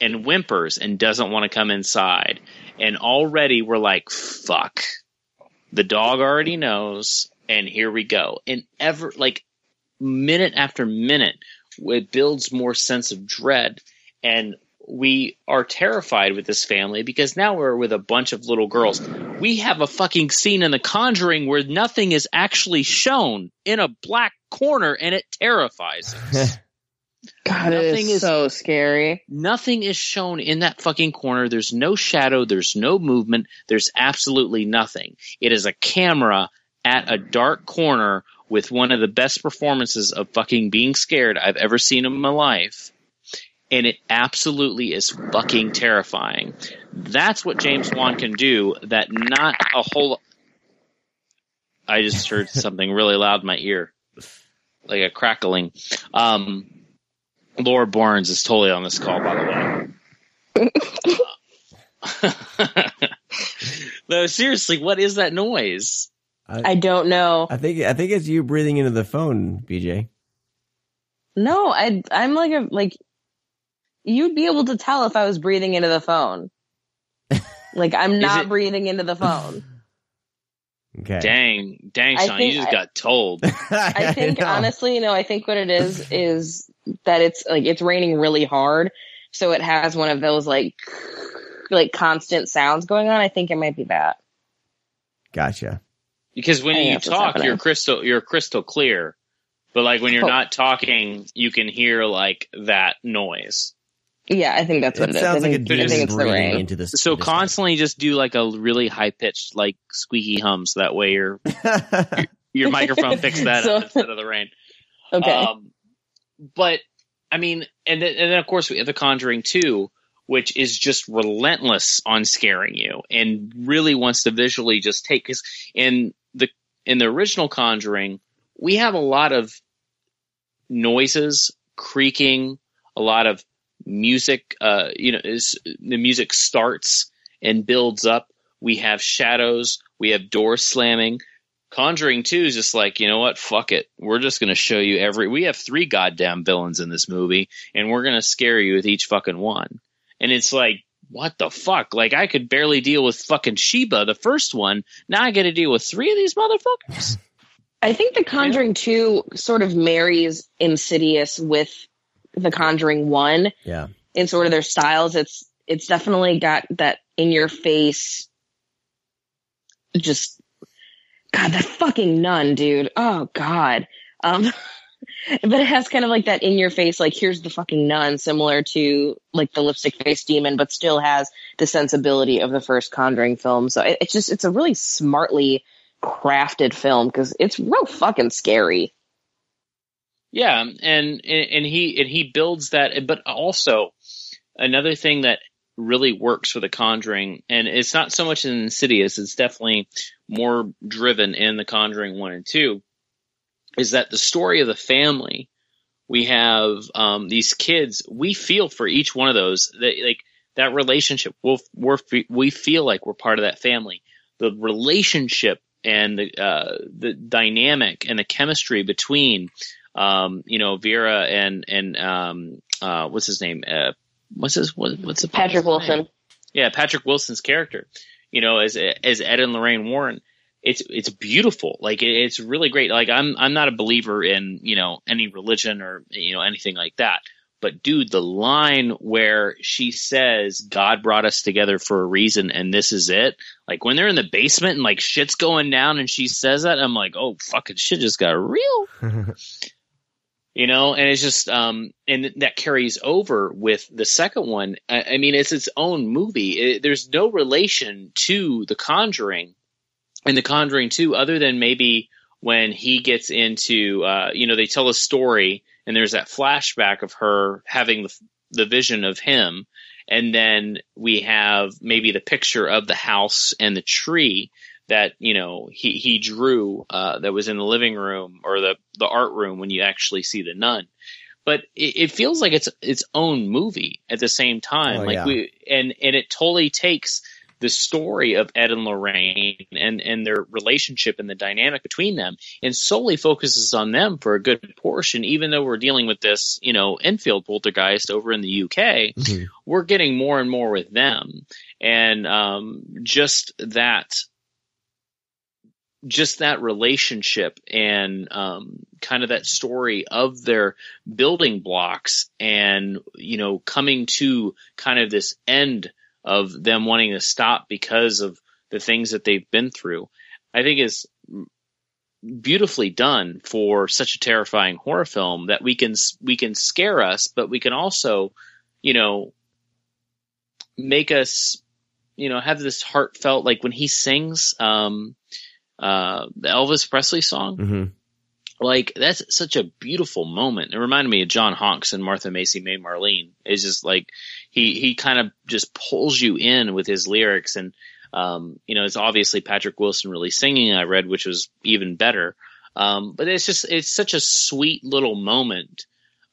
and whimpers and doesn't want to come inside. And already we're like fuck. The dog already knows, and here we go. And ever like minute after minute, it builds more sense of dread, and we are terrified with this family because now we're with a bunch of little girls. We have a fucking scene in The Conjuring where nothing is actually shown in a black corner, and it terrifies us. God, Nothing it is, is- so scary. Nothing is shown in that fucking corner. There's no shadow. There's no movement. There's absolutely nothing. It is a camera at a dark corner with one of the best performances of fucking being scared I've ever seen in my life. And it absolutely is fucking terrifying. That's what James Wan can do that not a whole. I just heard something really loud in my ear. Like a crackling. Um, Laura Barnes is totally on this call, by the way. no, seriously, what is that noise? I don't know. I think I think it's you breathing into the phone, BJ. No, I I'm like a like you'd be able to tell if I was breathing into the phone. Like I'm not it- breathing into the phone. Okay. Dang, dang, I Sean, think you just I- got told. I think know. honestly, you know, I think what it is is that it's like it's raining really hard, so it has one of those like like constant sounds going on. I think it might be that. Gotcha. Because when you talk, happening. you're crystal, you're crystal clear. But like when you're Oh. not talking, you can hear like that noise. Yeah, I think that's what It it is. sounds I like a think, I demon think the breathing into the So into constantly just do like a really high pitched, like squeaky hum, so that way your stuff. your microphone picks that So- up instead of the rain. Okay. Um, but I mean, and then, and then of course we have The Conjuring 2, which is just relentless on scaring you and really wants to visually just take because in the in the original Conjuring, we have a lot of noises, creaking, a lot of music. Uh, you know, is the music starts and builds up. We have shadows. We have doors slamming. Conjuring 2 is just like, you know what? Fuck it. We're just going to show you every. We have three goddamn villains in this movie, and we're going to scare you with each fucking one. And it's like, what the fuck? Like, I could barely deal with fucking Sheba, the first one. Now I got to deal with three of these motherfuckers. I think The Conjuring 2 sort of marries Insidious with The Conjuring 1 Yeah. in sort of their styles. It's it's definitely got that in your face just God, that fucking nun, dude. Oh God. Um but it has kind of like that in your face, like here's the fucking nun, similar to like the lipstick face demon, but still has the sensibility of the first Conjuring film. So it, it's just it's a really smartly crafted film because it's real fucking scary. Yeah, and and he and he builds that, but also another thing that really works for The Conjuring, and it's not so much in Insidious, it's definitely more driven in The Conjuring one and two, is that the story of the family. We have um, these kids. We feel for each one of those. That like that relationship. We'll, we're we feel like we're part of that family. The relationship and the uh, the dynamic and the chemistry between um, you know, Vera and and um, uh, what's his name? Uh, what's his what, what's the Patrick name? Wilson. Yeah, Patrick Wilson's character. You know, as as Ed and Lorraine Warren. It's it's beautiful. Like it, it's really great. Like I'm I'm not a believer in you know any religion or you know anything like that. But dude, the line where she says God brought us together for a reason and this is it. Like when they're in the basement and like shit's going down and she says that, I'm like, oh fucking shit just got real you know and it's just um and that carries over with the second one. I, I mean it's its own movie. It, there's no relation to the conjuring and the conjuring 2 other than maybe when he gets into uh you know they tell a story and there's that flashback of her having the, the vision of him. And then we have maybe the picture of the house and the tree that you know he he drew uh, that was in the living room or the the art room when you actually see the nun. But it, it feels like it's its own movie at the same time. Oh, like yeah. we and and it totally takes the story of Ed and Lorraine and and their relationship and the dynamic between them and solely focuses on them for a good portion. Even though we're dealing with this, you know, Enfield poltergeist over in the UK, Mhm. we're getting more and more with them and um, just that just that relationship and um, kind of that story of their building blocks and you know coming to kind of this end of them wanting to stop because of the things that they've been through i think is beautifully done for such a terrifying horror film that we can we can scare us but we can also you know make us you know have this heartfelt like when he sings um uh the Elvis Presley song Mhm. like that's such a beautiful moment. It reminded me of John Hawkes and Martha Marcy May Marlene. It's just like he he kind of just pulls you in with his lyrics and um you know it's obviously Patrick Wilson really singing I read which was even better. Um but it's just it's such a sweet little moment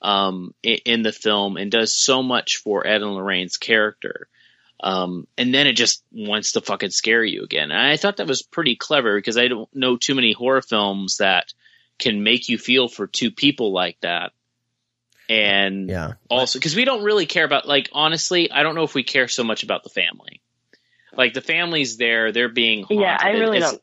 um in, in the film and does so much for Ed and Lorraine's character. Um, and then it just wants to fucking scare you again. And I thought that was pretty clever because I don't know too many horror films that can make you feel for two people like that. And Yeah. also, because we don't really care about, like, honestly, I don't know if we care so much about the family. Like, the family's there, they're being haunted. Yeah, I really It's- don't.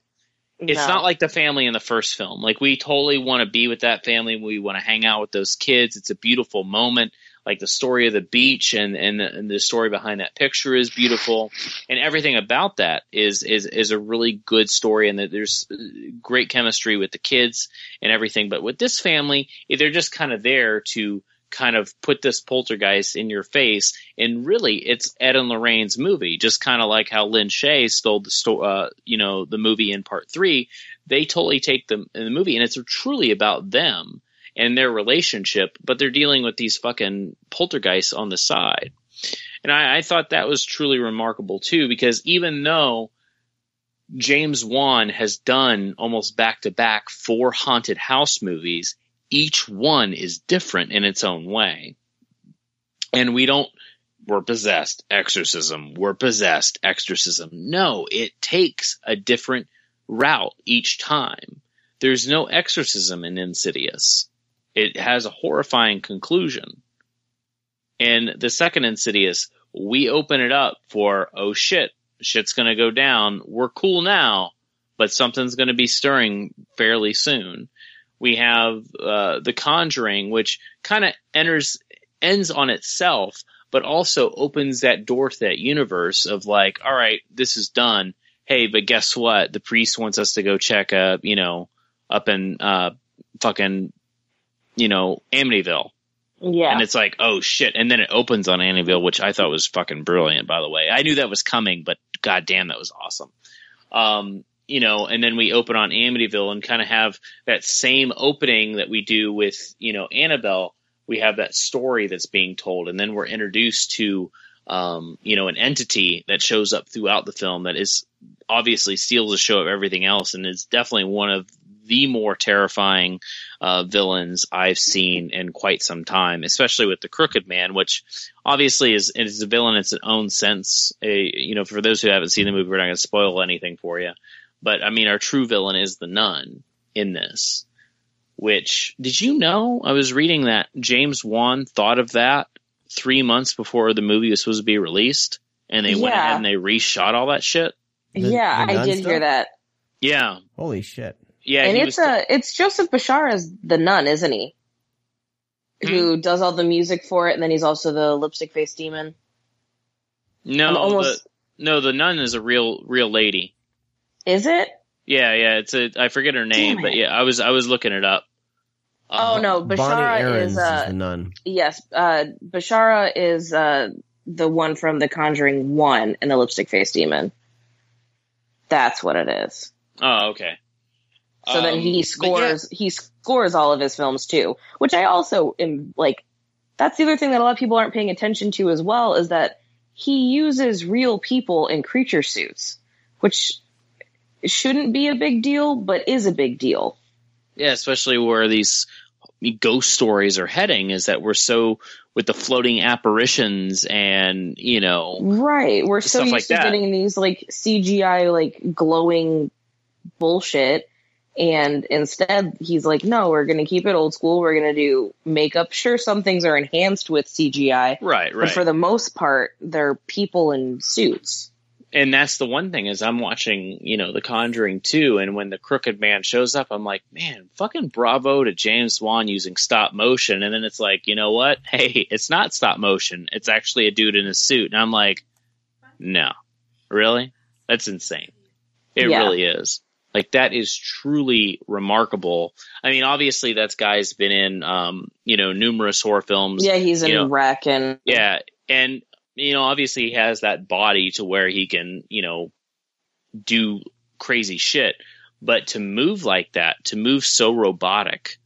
It's no. not like the family in the first film. Like, we totally want to be with that family. We want to hang out with those kids. It's a beautiful moment. Like, the story of the beach and, and, the, and the story behind that picture is beautiful. And everything about that is, is, is a really good story. And that there's uh, great chemistry with the kids and everything. But with this family, they're just kind of there to kind of put this poltergeist in your face. And really, it's Ed and Lorraine's movie, just kind of like how Lin Shaye stole the sto- uh, you know, the movie in part three. They totally take them in the movie, and it's truly about them and their relationship. But they're dealing with these fucking poltergeists on the side. And I, I thought that was truly remarkable too, because even though James Wan has done almost back to back four haunted house movies, each one is different in its own way. And we don't, we're possessed, exorcism, we're possessed, exorcism. No, it takes a different route each time. There's no exorcism in Insidious. It has a horrifying conclusion. And the second Insidious, we open it up for, oh shit, shit's gonna go down. We're cool now, but something's gonna be stirring fairly soon. We have uh, The Conjuring, which kind of enters, ends on itself, but also opens that door to that universe of like, all right, this is done. Hey, but guess what? The priest wants us to go check, uh, you know, up in, uh, fucking, you know, Amityville. Yeah. And it's like, oh shit. And then it opens on Amityville, which I thought was fucking brilliant, by the way. I knew that was coming, but goddamn, that was awesome. Um, you know, and then we open on Amityville and kind of have that same opening that we do with, you know, Annabelle. We have that story that's being told, and then we're introduced to, um, you know, an entity that shows up throughout the film that is obviously steals the show of everything else, and is definitely one of the more terrifying uh, villains I've seen in quite some time, especially with the Crooked Man, which obviously is is a villain in its own sense. Uh, you know, for those who haven't seen the movie, we're not going to spoil anything for you. But I mean, our true villain is the nun in this. Which did you know? I was reading that James Wan thought of that three months before the movie was supposed to be released, and they went ahead and they reshot all that shit. The- yeah, the I did stuff? hear that. Yeah, Holy shit. Yeah. and it's was- uh it's Joseph Bishara as the nun, isn't he? Hmm. Who does all the music for it, and then he's also the lipstick face demon. no, I'm almost the, no. The nun is a real real lady. is it? Yeah, yeah. It's a I forget her name, but yeah, I was I was looking it up. Oh Uh, no, Bonnie Bashara is uh the nun. yes, uh Bishara is uh the one from The Conjuring One and the lipstick face demon. That's what it is. Oh, okay. So then Um, he but yeah, scores he scores all of his films too, which I also am like that's the other thing that a lot of people aren't paying attention to as well is that he uses real people in creature suits, which shouldn't be a big deal, but is a big deal. Yeah, especially where these ghost stories are heading is that we're so with the floating apparitions and you know Right. We're so used like to that. getting these like CGI like glowing bullshit. And instead he's like, no, we're gonna keep it old school. We're gonna do makeup. Sure, some things are enhanced with CGI, right right. but for the most part, they're people in suits. and that's the one thing is I'm watching you know The Conjuring 2 and when the crooked man shows up I'm like man fucking bravo to James Wan using stop motion and then it's like you know what hey it's not stop motion it's actually a dude in a suit and I'm like no really that's insane it Yeah. really is like that is truly remarkable I mean obviously that's guy's been in um you know numerous horror films Yeah, he's in know, wreck and yeah, and you know, obviously he has that body to where he can, you know, do crazy shit. But to move like that, to move so robotic,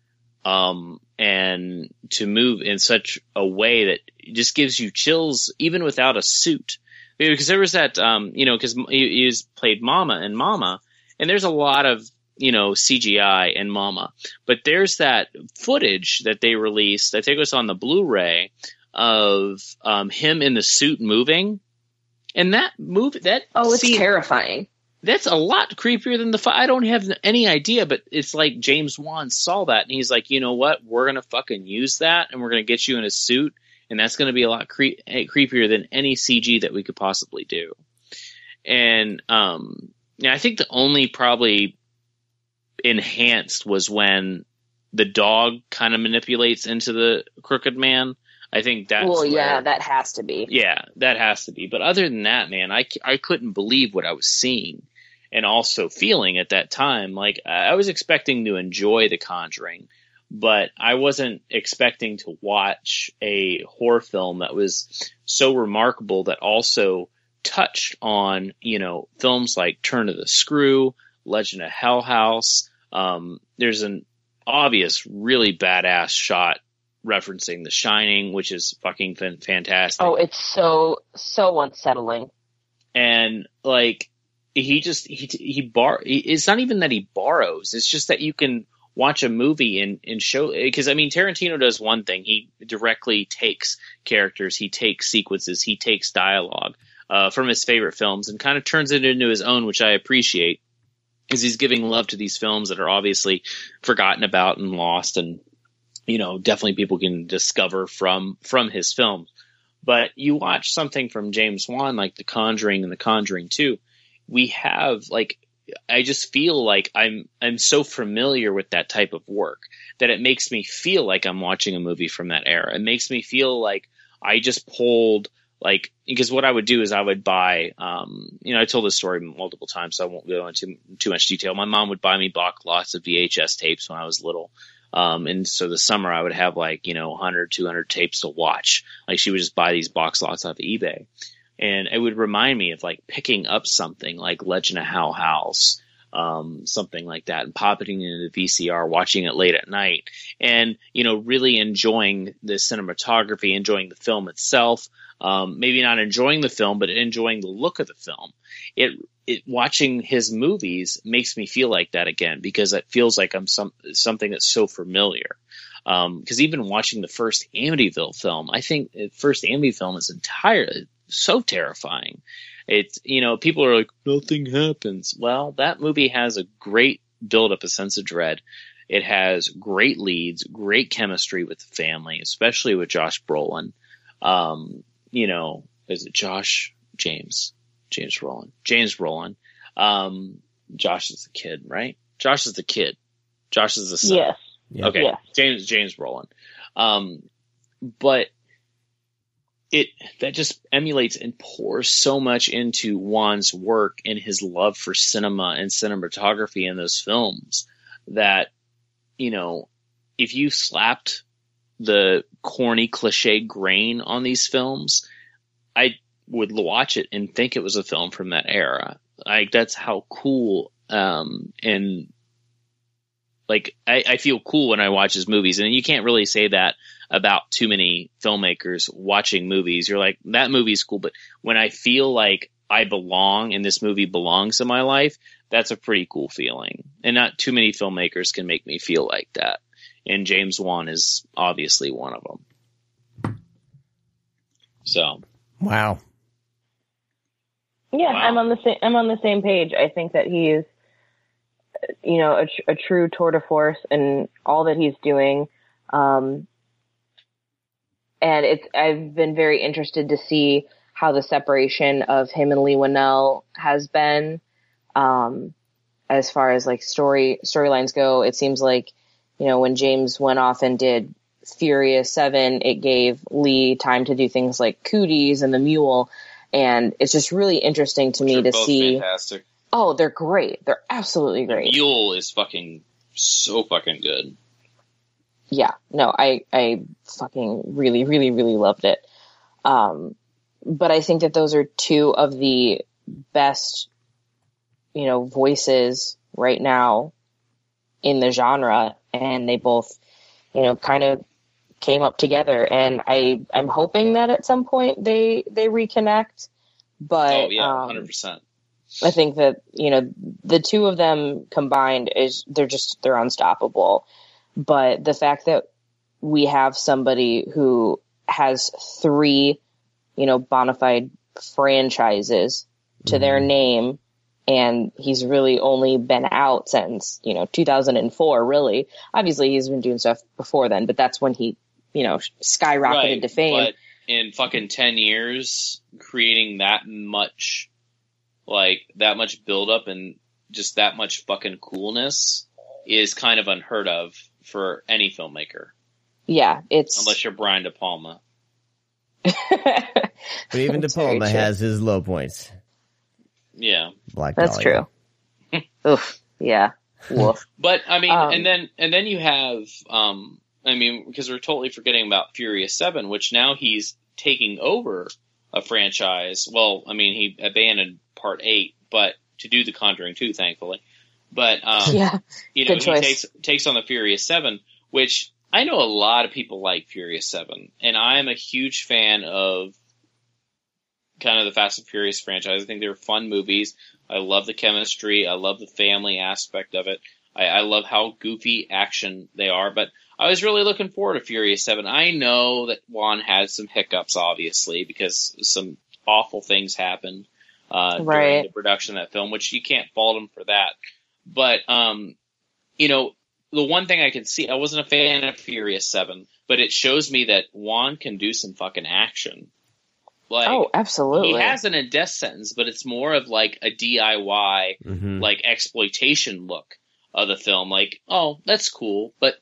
um, and to move in such a way that just gives you chills, even without a suit. Because there was that, um, you know, because he, he's played Mama and Mama, and there's a lot of you know CGI and Mama, but there's that footage that they released. I think it was on the Blu-ray of um, him in the suit moving, and that move that oh, it's scene- terrifying. that's a lot creepier than the. Fi- I don't have any idea, but it's like James Wan saw that and he's like, you know what? We're gonna fucking use that, and we're gonna get you in a suit, and that's gonna be a lot cre- creepier than any CG that we could possibly do. And um, yeah, I think the only probably enhanced was when the dog kind of manipulates into the crooked man. I think that's well, yeah, where- that has to be. yeah, that has to be. But other than that, man, I I couldn't believe what I was seeing and also feeling at that time. Like, I I was expecting to enjoy The Conjuring, but I wasn't expecting to watch a horror film that was so remarkable that also touched on, you know, films like Turn of the Screw, Legend of Hell House. Um, there's an obvious, really badass shot referencing The Shining, which is fucking fan- fantastic. Oh, it's so so unsettling. and like he just he he bar. It's not even that he borrows. It's just that you can watch a movie and and show because I mean Tarantino does one thing. He directly takes characters, he takes sequences, he takes dialogue uh, from his favorite films and kind of turns it into his own, which I appreciate. is he's giving love to these films that are obviously forgotten about and lost and you know definitely people can discover from from his films but you watch something from James Wan like The Conjuring and The Conjuring 2 we have like I just feel like I'm I'm so familiar with that type of work that it makes me feel like I'm watching a movie from that era. It makes me feel like I just pulled like because what I would do is I would buy um you know I told this story multiple times so I won't go into too much detail. My mom would buy me box lots of VHS tapes when I was little. Um, and so the summer I would have like, you know, 100, 200 tapes to watch. Like she would just buy these box lots off of eBay and it would remind me of like picking up something like Legend of Hell House, um, something like that, and popping it into the VCR, watching it late at night, and you know, really enjoying the cinematography, enjoying the film itself. Um, maybe not enjoying the film, but enjoying the look of the film. It, it watching his movies makes me feel like that again because it feels like I'm some something that's so familiar. Because um, even watching the first Amityville film, I think the first Amityville film is entirely so terrifying. It's, you know, people are like, nothing happens. Well, that movie has a great build up a sense of dread. It has great leads, great chemistry with the family, especially with Josh Brolin. Um, you know, is it Josh James? James Brolin. James Brolin. Um, Josh is the kid, right? Josh is the kid. Josh is the son. Yes. Yeah. Okay. Yes. James James Brolin. Um, but it that just emulates and pours so much into Wan's work and his love for cinema and cinematography in those films that you know if you slapped the corny cliche grain on these films I would watch it and think it was a film from that era like that's how cool um and like I, I feel cool when I watch his movies and you can't really say that about too many filmmakers watching movies. You're like, that movie's cool, but when I feel like I belong and this movie belongs in my life, that's a pretty cool feeling. And not too many filmmakers can make me feel like that. And James Wan is obviously one of them. So, Wow. Yeah, Wow. I'm on the same. I'm on the same page. I think that he's, you know, a, tr- a true tour de force in all that he's doing. Um, and it's. I've been very interested to see how the separation of him and Leigh Whannell has been, um, as far as like story storylines go. It seems like, you know, when James went off and did Furious Seven, it gave Leigh time to do things like Cooties and the Mule. And it's just really interesting to me to see. fantastic. Oh, they're great. They're absolutely great. Mule is fucking so fucking good. yeah, no, I, I fucking really, really, really loved it. Um, but I think that those are two of the best, you know, voices right now in the genre. And they both, you know, kind of came up together. And I, I'm hoping that at some point they, they reconnect. But, oh yeah, um, hundred percent. I think that you know the two of them combined is they're just they're unstoppable. But the fact that we have somebody who has three, you know, bona fide franchises to their name, and he's really only been out since you know 2004. Really, obviously he's been doing stuff before then, but that's when he, you know, skyrocketed to fame. But in fucking ten years, creating that much, like that much buildup and just that much fucking coolness is kind of unheard of for any filmmaker, yeah, it's unless you're Brian De Palma. But even De Palma has his low points. Yeah, Black That's Dahlia. true. Oof. Yeah. Woof. but I mean, Um, and then and then you have, um, I mean, because we're totally forgetting about Furious Seven, which now he's taking over a franchise. Well, I mean, he abandoned Part Eight, but to do The Conjuring Two, thankfully. But um, yeah. you know, Good he choice. takes takes on the Furious Seven, which I know a lot of people like Furious Seven, and I am a huge fan of kind of the Fast and Furious franchise. I think they're fun movies. I love the chemistry. I love the family aspect of it. I, I love how goofy action they are, but I was really looking forward to Furious Seven. I know that Wan had some hiccups, obviously, because some awful things happened uh, during the production of that film, which you can't fault him for that. But um, you know, the one thing I could see, I wasn't a fan of Furious Seven, but it shows me that Wan can do some fucking action. Like, oh, absolutely. he has an in death sentence, but it's more of like a DIY, Mhm. like exploitation look of the film. Like, oh, that's cool, but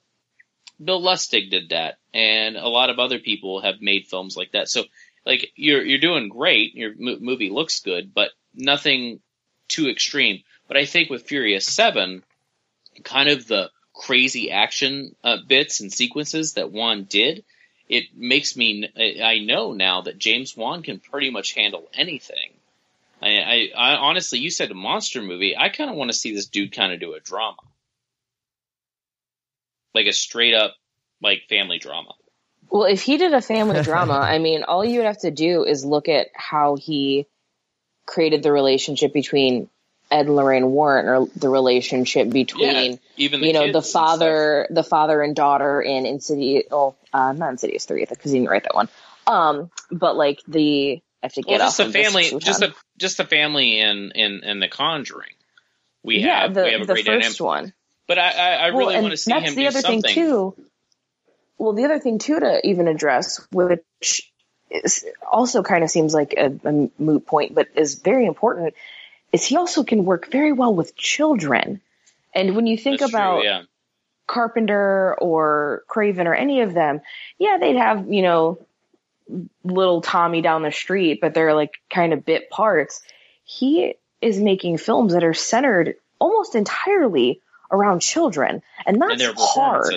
Bill Lustig did that, and a lot of other people have made films like that. So, like, you're you're doing great. Your mo- movie looks good, but nothing too extreme. But I think with Furious Seven, kind of the crazy action uh, bits and sequences that Wan did, it makes me. I I know now that James Wan can pretty much handle anything. I, I, I honestly, you said a monster movie. I kind of want to see this dude kind of do a drama, like a straight up like family drama. Well, if he did a family drama, I mean, all you would have to do is look at how he created the relationship between Ed and Lorraine Warren, or the relationship between yeah, even the you know the father, the father and daughter in Insidious. Oh, uh, not Insidious three because you didn't write that one. Um, but like the I have to Well, get just off the family, just the just the family in in in the Conjuring. We yeah, have the, we have a the great first dynamic, one. but I I, I really and want to see that's him the do other something. thing too. Well, the other thing too to even address, which is also kind of seems like a, a moot point, but is very important, is he also can work very well with children. And when you think That's true, about yeah. Carpenter or Craven or any of them, yeah, they'd have, you know, little Tommy down the street, but they're like kind of bit parts. He is making films that are centered almost entirely around children. And that's and their hard.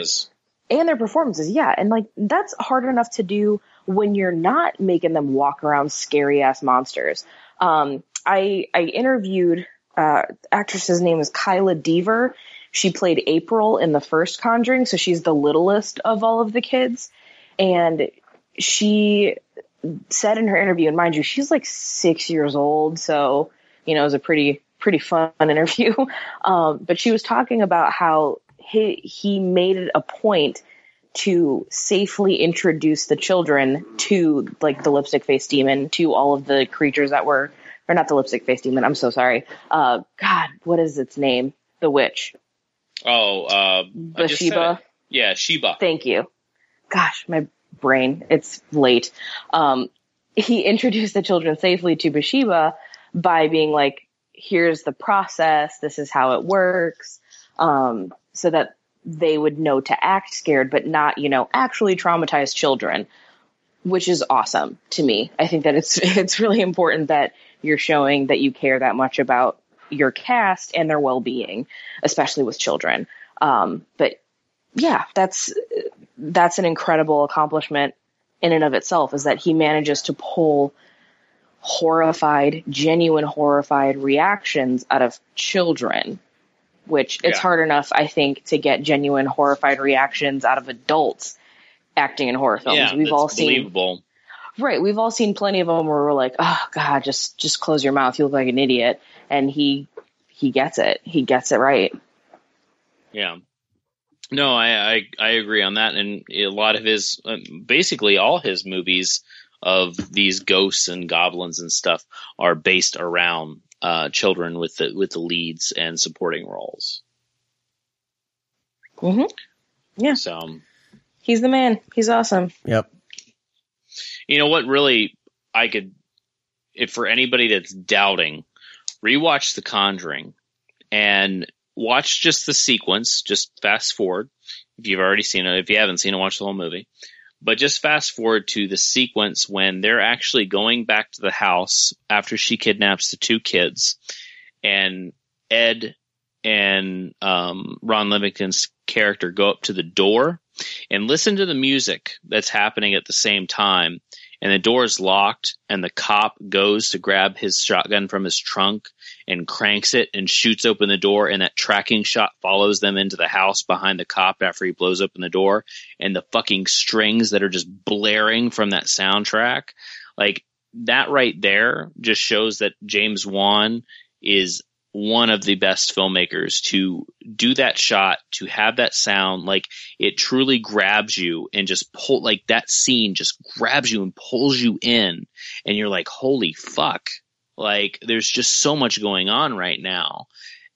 And their performances, yeah. And like that's hard enough to do when you're not making them walk around scary ass monsters. Um, I I interviewed uh, actress's name is Kyla Deaver. She played April in the first Conjuring, so she's the littlest of all of the kids. And she said in her interview, and mind you, she's like six years old, so you know it was a pretty pretty fun interview. Um, but she was talking about how he he made it a point to safely introduce the children to like the lipstick face demon, to all of the creatures that were or not the lipstick face demon. I'm so sorry. Uh, God, what is its name? The witch, Oh, uh, I just said Bathsheba. Yeah, Sheba. Thank you. Gosh, my brain. It's late. Um, he introduced the children safely to Bathsheba by being like, here's the process. This is how it works. Um, so that they would know to act scared, but not, you know, actually traumatize children, which is awesome to me. I think that it's, it's really important that you're showing that you care that much about your cast and their well-being, especially with children. Um, but yeah, that's that's an incredible accomplishment in and of itself. Is that he manages to pull horrified, genuine horrified reactions out of children, which it's Yeah. hard enough, I think, to get genuine horrified reactions out of adults acting in horror films. yeah, We've all seen believable. Right. We've all seen plenty of them where we're like, oh God, just just close your mouth. You look like an idiot. And he he gets it. He gets it right. Yeah. No, I, I I agree on that, and a lot of his, uh, basically all his movies of these ghosts and goblins and stuff are based around uh, children with the with the leads and supporting roles. hmm Yeah. So He's the man. He's awesome. Yep. You know what? Really, I could, if for anybody that's doubting, rewatch The Conjuring and watch just the sequence. Just fast forward if you've already seen it. If you haven't seen it, watch the whole movie. But just fast forward to the sequence when they're actually going back to the house after she kidnaps the two kids, and Ed and um, Ron Livingston's character go up to the door and listen to the music that's happening at the same time. And the door is locked, and the cop goes to grab his shotgun from his trunk and cranks it and shoots open the door. And that tracking shot follows them into the house behind the cop after he blows open the door. And the fucking strings that are just blaring from that soundtrack, like that right there, just shows that James Wan is one of the best filmmakers to do that shot, to have that sound, like it truly grabs you and just pull like that scene just grabs you and pulls you in and you're like, holy fuck. Like there's just so much going on right now.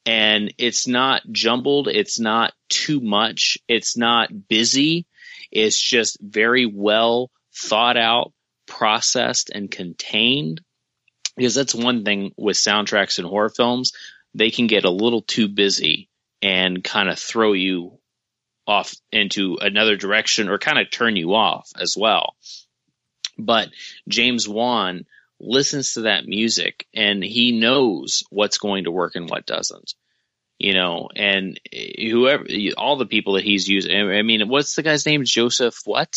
and it's not jumbled. It's not too much. It's not busy. It's just very well thought out, processed, and contained. Because that's one thing with soundtracks and horror films. They can get a little too busy and kind of throw you off into another direction or kind of turn you off as well. But James Wan listens to that music and he knows what's going to work and what doesn't. You know, and whoever, all the people that he's using. I mean, what's the guy's name? Joseph what?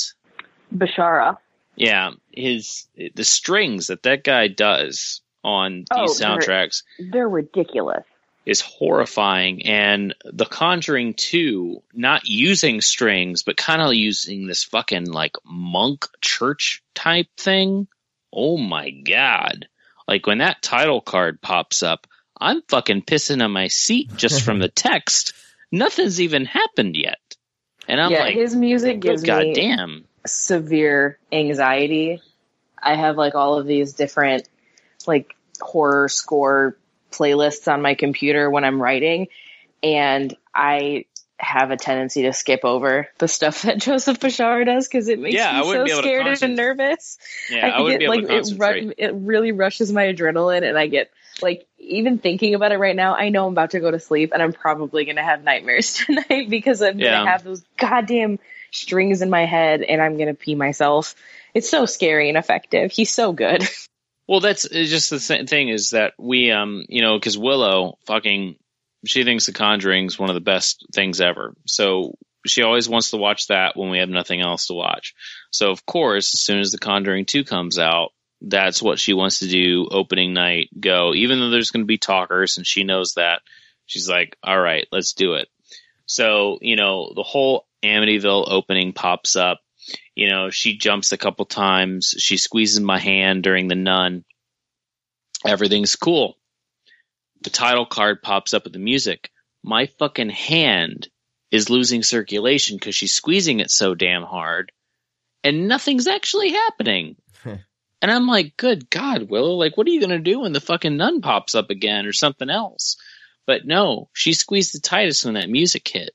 Bishara. Yeah, his the strings that that guy does on Oh, these they're- soundtracks They're ridiculous. is horrifying. And The Conjuring 2, not using strings, but kind of using this fucking like monk church type thing. Oh my god. Like when that title card pops up, I'm fucking pissing on my seat just from the text. Nothing's even happened yet. And I'm yeah, like, his music gives good me goddamn. Severe anxiety. I have like all of these different like horror score playlists on my computer when I'm writing and I have a tendency to skip over the stuff that Joseph Bishara does because it makes Yeah, me so to scared and nervous. Yeah, I, I wouldn't get be able like to it, concentrate. ru- it really rushes my adrenaline and I get like even thinking about it right now, I know I'm about to go to sleep and I'm probably gonna have nightmares tonight because I'm Yeah. gonna have those goddamn strings in my head and I'm gonna pee myself. It's so scary and effective. He's so good. Well, that's just the th- thing is that we, um, you know, because Willow fucking, she thinks The Conjuring's one of the best things ever. So she always wants to watch that when we have nothing else to watch. So of course, as soon as The Conjuring Two comes out, that's what she wants to do. Opening night, go. Even though there's going to be talkers, and she knows that, she's like, "All right, let's do it." So you know, the whole Amityville opening pops up you know, she jumps a couple times. She squeezes my hand during the nun. Everything's cool. The title card pops up with the music. My fucking hand is losing circulation because she's squeezing it so damn hard, and nothing's actually happening. and I'm like, good God, Willow, like, what are you going to do when the fucking nun pops up again or something else? But no, she squeezed the tightest when that music hit.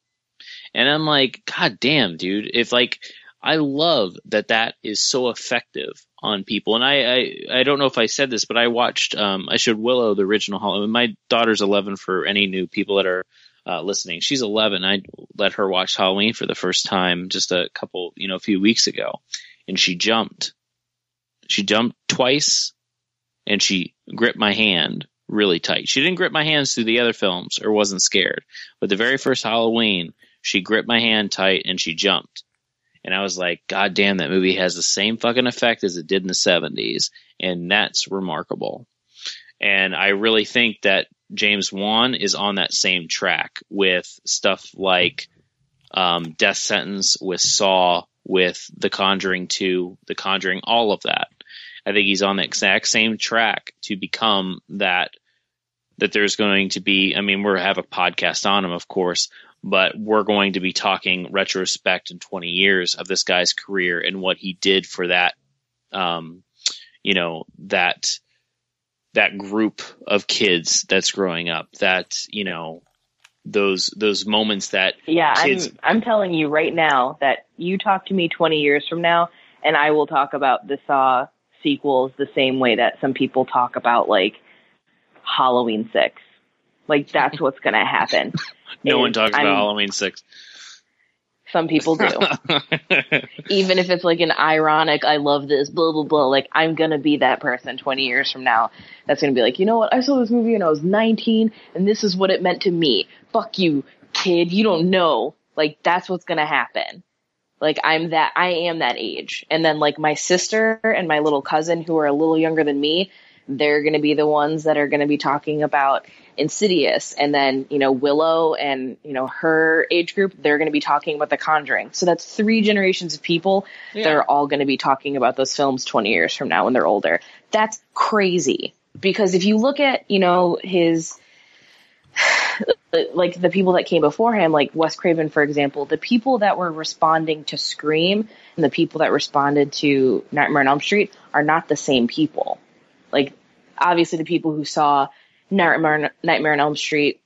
And I'm like, God damn, dude. If like, I love that that is so effective on people. And I, I, I don't know if I said this, but I watched, um, I showed Willow the original Halloween. My daughter's 11 for any new people that are uh, listening. She's 11. I let her watch Halloween for the first time just a couple, you know, a few weeks ago. And she jumped. She jumped twice and she gripped my hand really tight. She didn't grip my hands through the other films or wasn't scared. But the very first Halloween, she gripped my hand tight and she jumped. And I was like, God damn, that movie has the same fucking effect as it did in the 70s. And that's remarkable. And I really think that James Wan is on that same track with stuff like um, Death Sentence, with Saw, with The Conjuring 2, The Conjuring, all of that. I think he's on the exact same track to become that. That there's going to be, I mean, we're have a podcast on him, of course, but we're going to be talking retrospect in 20 years of this guy's career and what he did for that, um, you know, that that group of kids that's growing up. That you know, those those moments that Yeah, Kids- I'm I'm telling you right now that you talk to me 20 years from now and I will talk about the Saw sequels the same way that some people talk about like Halloween 6. Like that's what's going to happen. no one talks about I'm- Halloween six. Some people do. Even if it's like an ironic I love this blah blah blah like I'm going to be that person 20 years from now that's going to be like, "You know what? I saw this movie when I was 19 and this is what it meant to me." Fuck you, kid. You don't know. Like that's what's going to happen. Like I'm that I am that age. And then like my sister and my little cousin who are a little younger than me, they're going to be the ones that are going to be talking about Insidious and then, you know, Willow and, you know, her age group, they're going to be talking about The Conjuring. So that's three generations of people that are all going to be talking about those films 20 years from now when they're older. That's crazy. Because if you look at, you know, his like the people that came before him, like Wes Craven, for example, the people that were responding to Scream and the people that responded to Nightmare on Elm Street are not the same people. Like, obviously, the people who saw Nightmare, Nightmare on Elm Street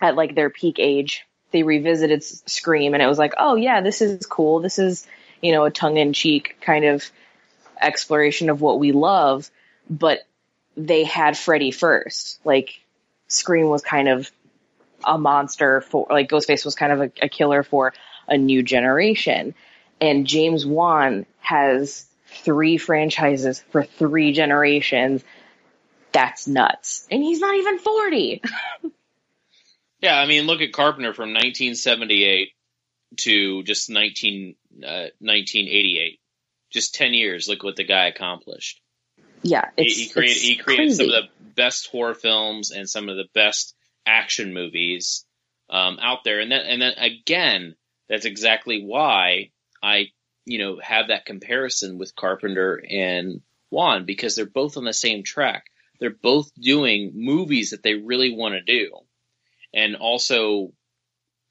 at like their peak age. They revisited Scream and it was like, oh yeah, this is cool. This is, you know, a tongue in cheek kind of exploration of what we love. But they had Freddy first. Like Scream was kind of a monster for, like Ghostface was kind of a, a killer for a new generation. And James Wan has three franchises for three generations. That's nuts. And he's not even 40. Yeah, I mean, look at Carpenter from 1978 to just 19, uh, 1988. Just 10 years. Look what the guy accomplished. yeah. He, It's, he created, he created some of the best horror films and some of the best action movies um, out there. And then, and then again, that's exactly why I, you know, have that comparison with Carpenter and Wan because they're both on the same track. They're both doing movies that they really want to do, and also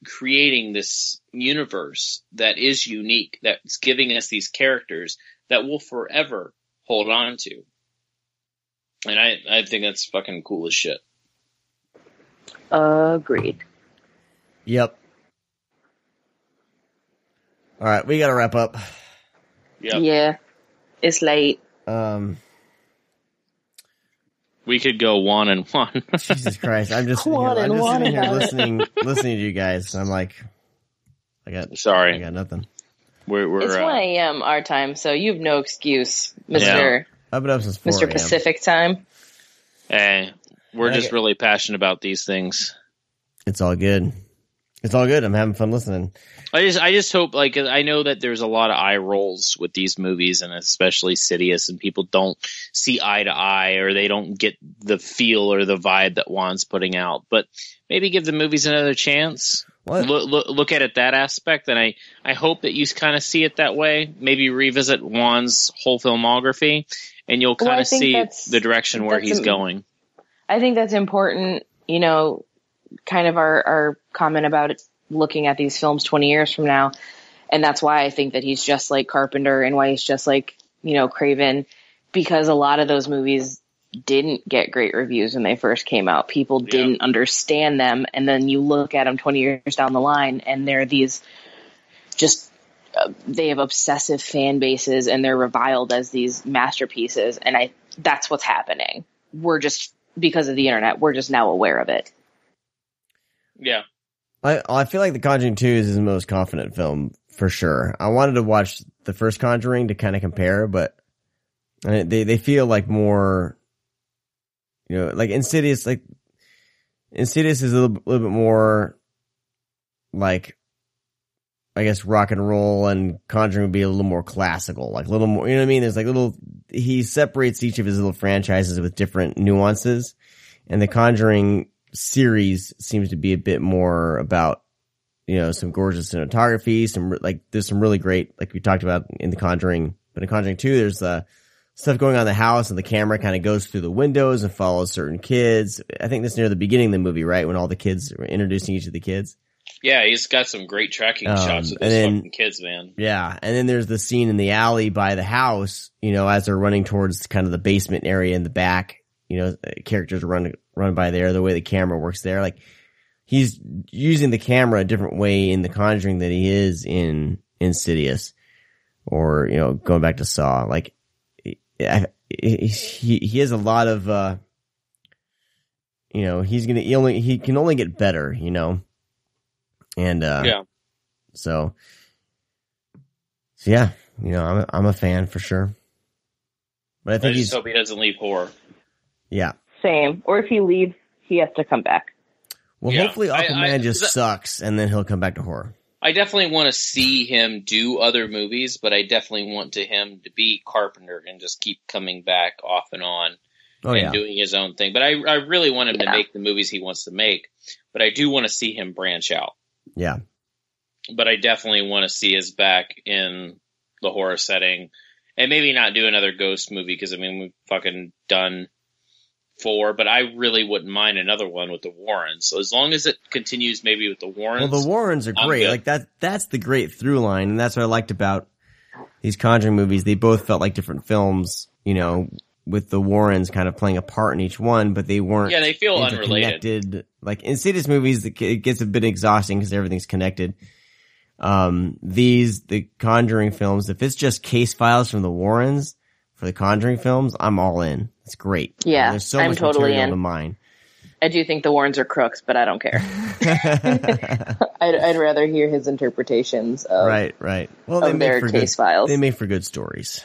creating this universe that is unique, that's giving us these characters that we'll forever hold on to. And I, I think that's fucking cool as shit. Agreed. Yep. All right, we got to wrap up. Yep. Yeah. It's late. Um, We could go one and one. Jesus Christ, I'm just sitting here, One I'm just one sitting here listening, listening to you guys. And I'm like, I got, sorry, I got nothing. we're, we're It's uh, 1 a.m. our time, so you have no excuse, Mr. Yeah. I've been up since 4 Mr. Pacific time. Hey, we're I just really passionate about these things. It's all good. It's all good. I'm having fun listening. I just, I just hope, like, I know that there's a lot of eye rolls with these movies, and especially Sidious, and people don't see eye to eye, or they don't get the feel or the vibe that Wan's putting out. But maybe give the movies another chance. What? Look, look, look at it that aspect, and I, I hope that you kind of see it that way. Maybe revisit Wan's whole filmography, and you'll kind I of think see the direction where he's a- going. I think that's important, you know, kind of our, our comment about it, looking at these films 20 years from now. And that's why I think that he's just like Carpenter and why he's just like, you know, Craven, because a lot of those movies didn't get great reviews when they first came out. People Yeah. didn't understand them. And then you look at them 20 years down the line and they're these just, uh, they have obsessive fan bases and they're reviled as these masterpieces. And I, that's what's happening. We're just, because of the internet, we're just now aware of it. Yeah, I I feel like The Conjuring Two is his most confident film for sure. I wanted to watch the first Conjuring to kind of compare, but they they feel like more, you know, like Insidious. Like Insidious is a little, little bit more like, I guess rock and roll, and Conjuring would be a little more classical, like a little more. You know what I mean? There's like little. He separates each of his little franchises with different nuances, and The Conjuring series seems to be a bit more about you know some gorgeous cinematography some like there's some really great like we talked about in the conjuring but in conjuring 2 there's uh stuff going on in the house and the camera kind of goes through the windows and follows certain kids. I think this near the beginning of the movie right? When all the kids are introducing each of the kids? Yeah, he's got some great tracking Um, shots of and those then- fucking kids, man. yeah and then there's the scene in the alley by the house you know as they're running towards kind of the basement area in the back you know characters run run by there the way the camera works there. Like he's using the camera a different way in the conjuring than he is in insidious or you know going back to saw. Like I, he he has a lot of uh you know he's gonna he only he can only get better you know? And uh Yeah. so so yeah you know i'm a, I'm a fan for sure. But i I think just he's hope he doesn't leave horror. yeah Same. Or if he leaves, he has to come back. well Yeah, hopefully I- aquaman I- just that- sucks and then he'll come back to horror I definitely want to see him do other movies, but I definitely want to him to be Carpenter and just keep coming back off and on oh and yeah doing his own thing. But I, I really want him Yeah. to make the movies he wants to make. But I do want to see him branch out. yeah But I definitely want to see his back in the horror setting, and maybe not do another ghost movie because I mean we've fucking done four. But I really wouldn't mind another one with the Warrens. So as long as it continues, maybe with the Warrens. Well, the Warrens are great. Like that. That's the great through line, and that's what I liked about these Conjuring movies. They both felt like different films. You know, with the Warrens kind of playing a part in each one, but they weren't. Yeah, they feel unrelated. Like Insidious movies, it it gets a bit exhausting because everything's connected. Um, these the Conjuring films, if it's just case files from the Warrens for the Conjuring films, I'm all in. It's great. Yeah, there's so I'm much totally material in. to mine. I do think the Warrens are crooks, but I don't care. I'd, I'd rather hear his interpretations of. right, right. Well, they Of make their for case good, files. They make for good stories.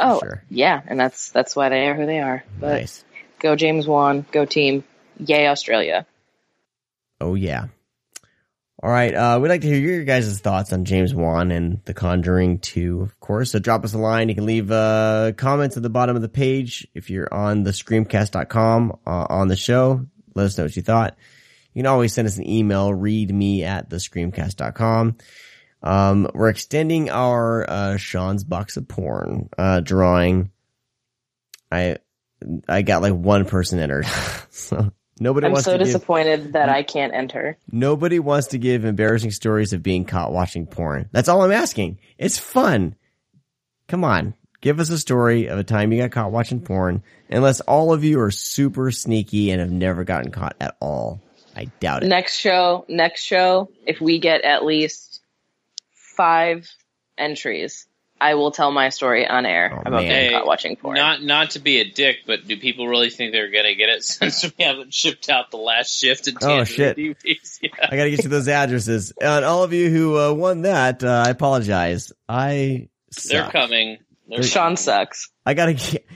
Oh, sure. yeah, and that's that's why they are who they are. But Nice. go James Wan, go team, yay Australia. Oh yeah. All right. Uh, we'd like to hear your guys' thoughts on James Wan and The Conjuring 2, of course. So drop us a line. You can leave uh, comments at the bottom of the page if you're on the screamcast.com uh, on the show. Let us know what you thought. You can always send us an email, read me at the screamcast.com. Um, we're extending our uh, Sean's box of porn uh, drawing. I I got like one person entered. so nobody I'm wants so to give- disappointed that I can't enter. Nobody wants to give embarrassing stories of being caught watching porn. That's all I'm asking. It's fun. Come on. Give us a story of a time you got caught watching porn, unless all of you are super sneaky and have never gotten caught at all. I doubt it. Next show, next show, if we get at least five entries, I will tell my story on air Oh, about man. being caught watching porn. Not not to be a dick, but do people really think they're gonna get it since we haven't shipped out the last shift of Oh, shit. DVDs? Yeah. I gotta get you those addresses. And all of you who uh, won that, uh, I apologize. I They're coming. They're Sean coming. sucks. I gotta get,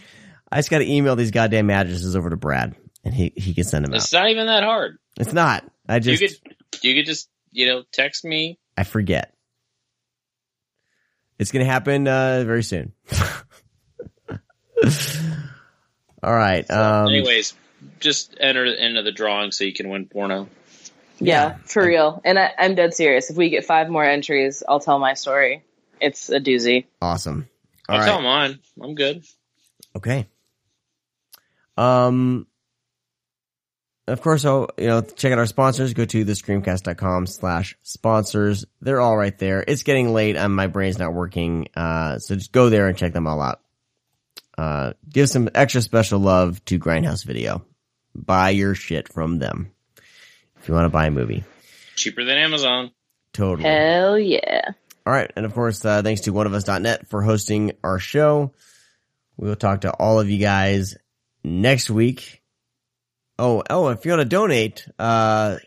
I just gotta email these goddamn addresses over to Brad and he, he can send them out. It's not even that hard. It's not. I just, you could you could just you know text me. I forget. It's gonna happen uh, very soon. All right. Um, Anyways, just enter into the drawing so you can win porno. Yeah, for real. And I, I'm dead serious. If we get five more entries, I'll tell my story. It's a doozy. awesome. All I'll right. tell mine. I'm good. Okay. Um. Of course, oh, you know, check out our sponsors. Go to thescreamcast.com slash sponsors. They're all right there. It's getting late and my brain's not working. Uh, so just go there and check them all out. Uh, give some extra special love to Grindhouse Video. Buy your shit from them. If you want to buy a movie. Cheaper than Amazon. Totally. Hell yeah. All right. And of course, uh, thanks to oneofus.net for hosting our show. We will talk to all of you guys next week. Oh, oh, if you want to donate, uh,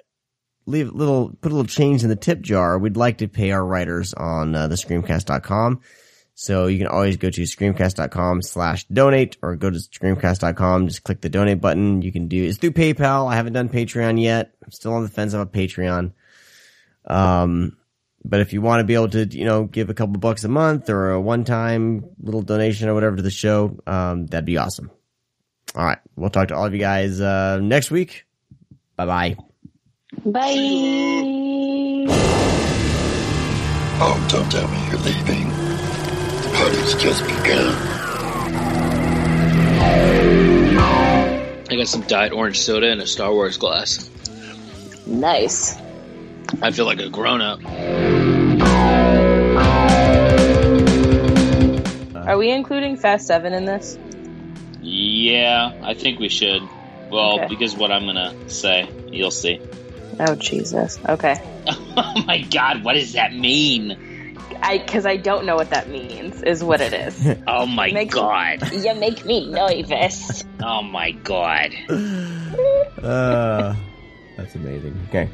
leave a little, put a little change in the tip jar. We'd like to pay our writers on uh, the screamcast.com. So you can always go to screamcast.com slash donate or go to screamcast.com. Just click the donate button. You can do, it's through PayPal. I haven't done Patreon yet. I'm still on the fence about Patreon. Um, but if you want to be able to, you know, give a couple bucks a month or a one time little donation or whatever to the show, um, that'd be awesome. All right. We'll talk to all of you guys, uh, next week. Bye bye. Bye. Oh, don't tell me you're leaving. The party's just begun. I got some diet orange soda and a Star Wars glass. Nice. I feel like a grown up. Are we including Fast 7 in this? Yeah, I think we should. Well, Okay. because what I'm gonna say, you'll see. Oh, Jesus. Okay. oh my god, what does that mean? I Because I don't know what that means, is what it is. Oh my Makes- god. you make me nervous. Oh my god. Uh, that's amazing. Okay.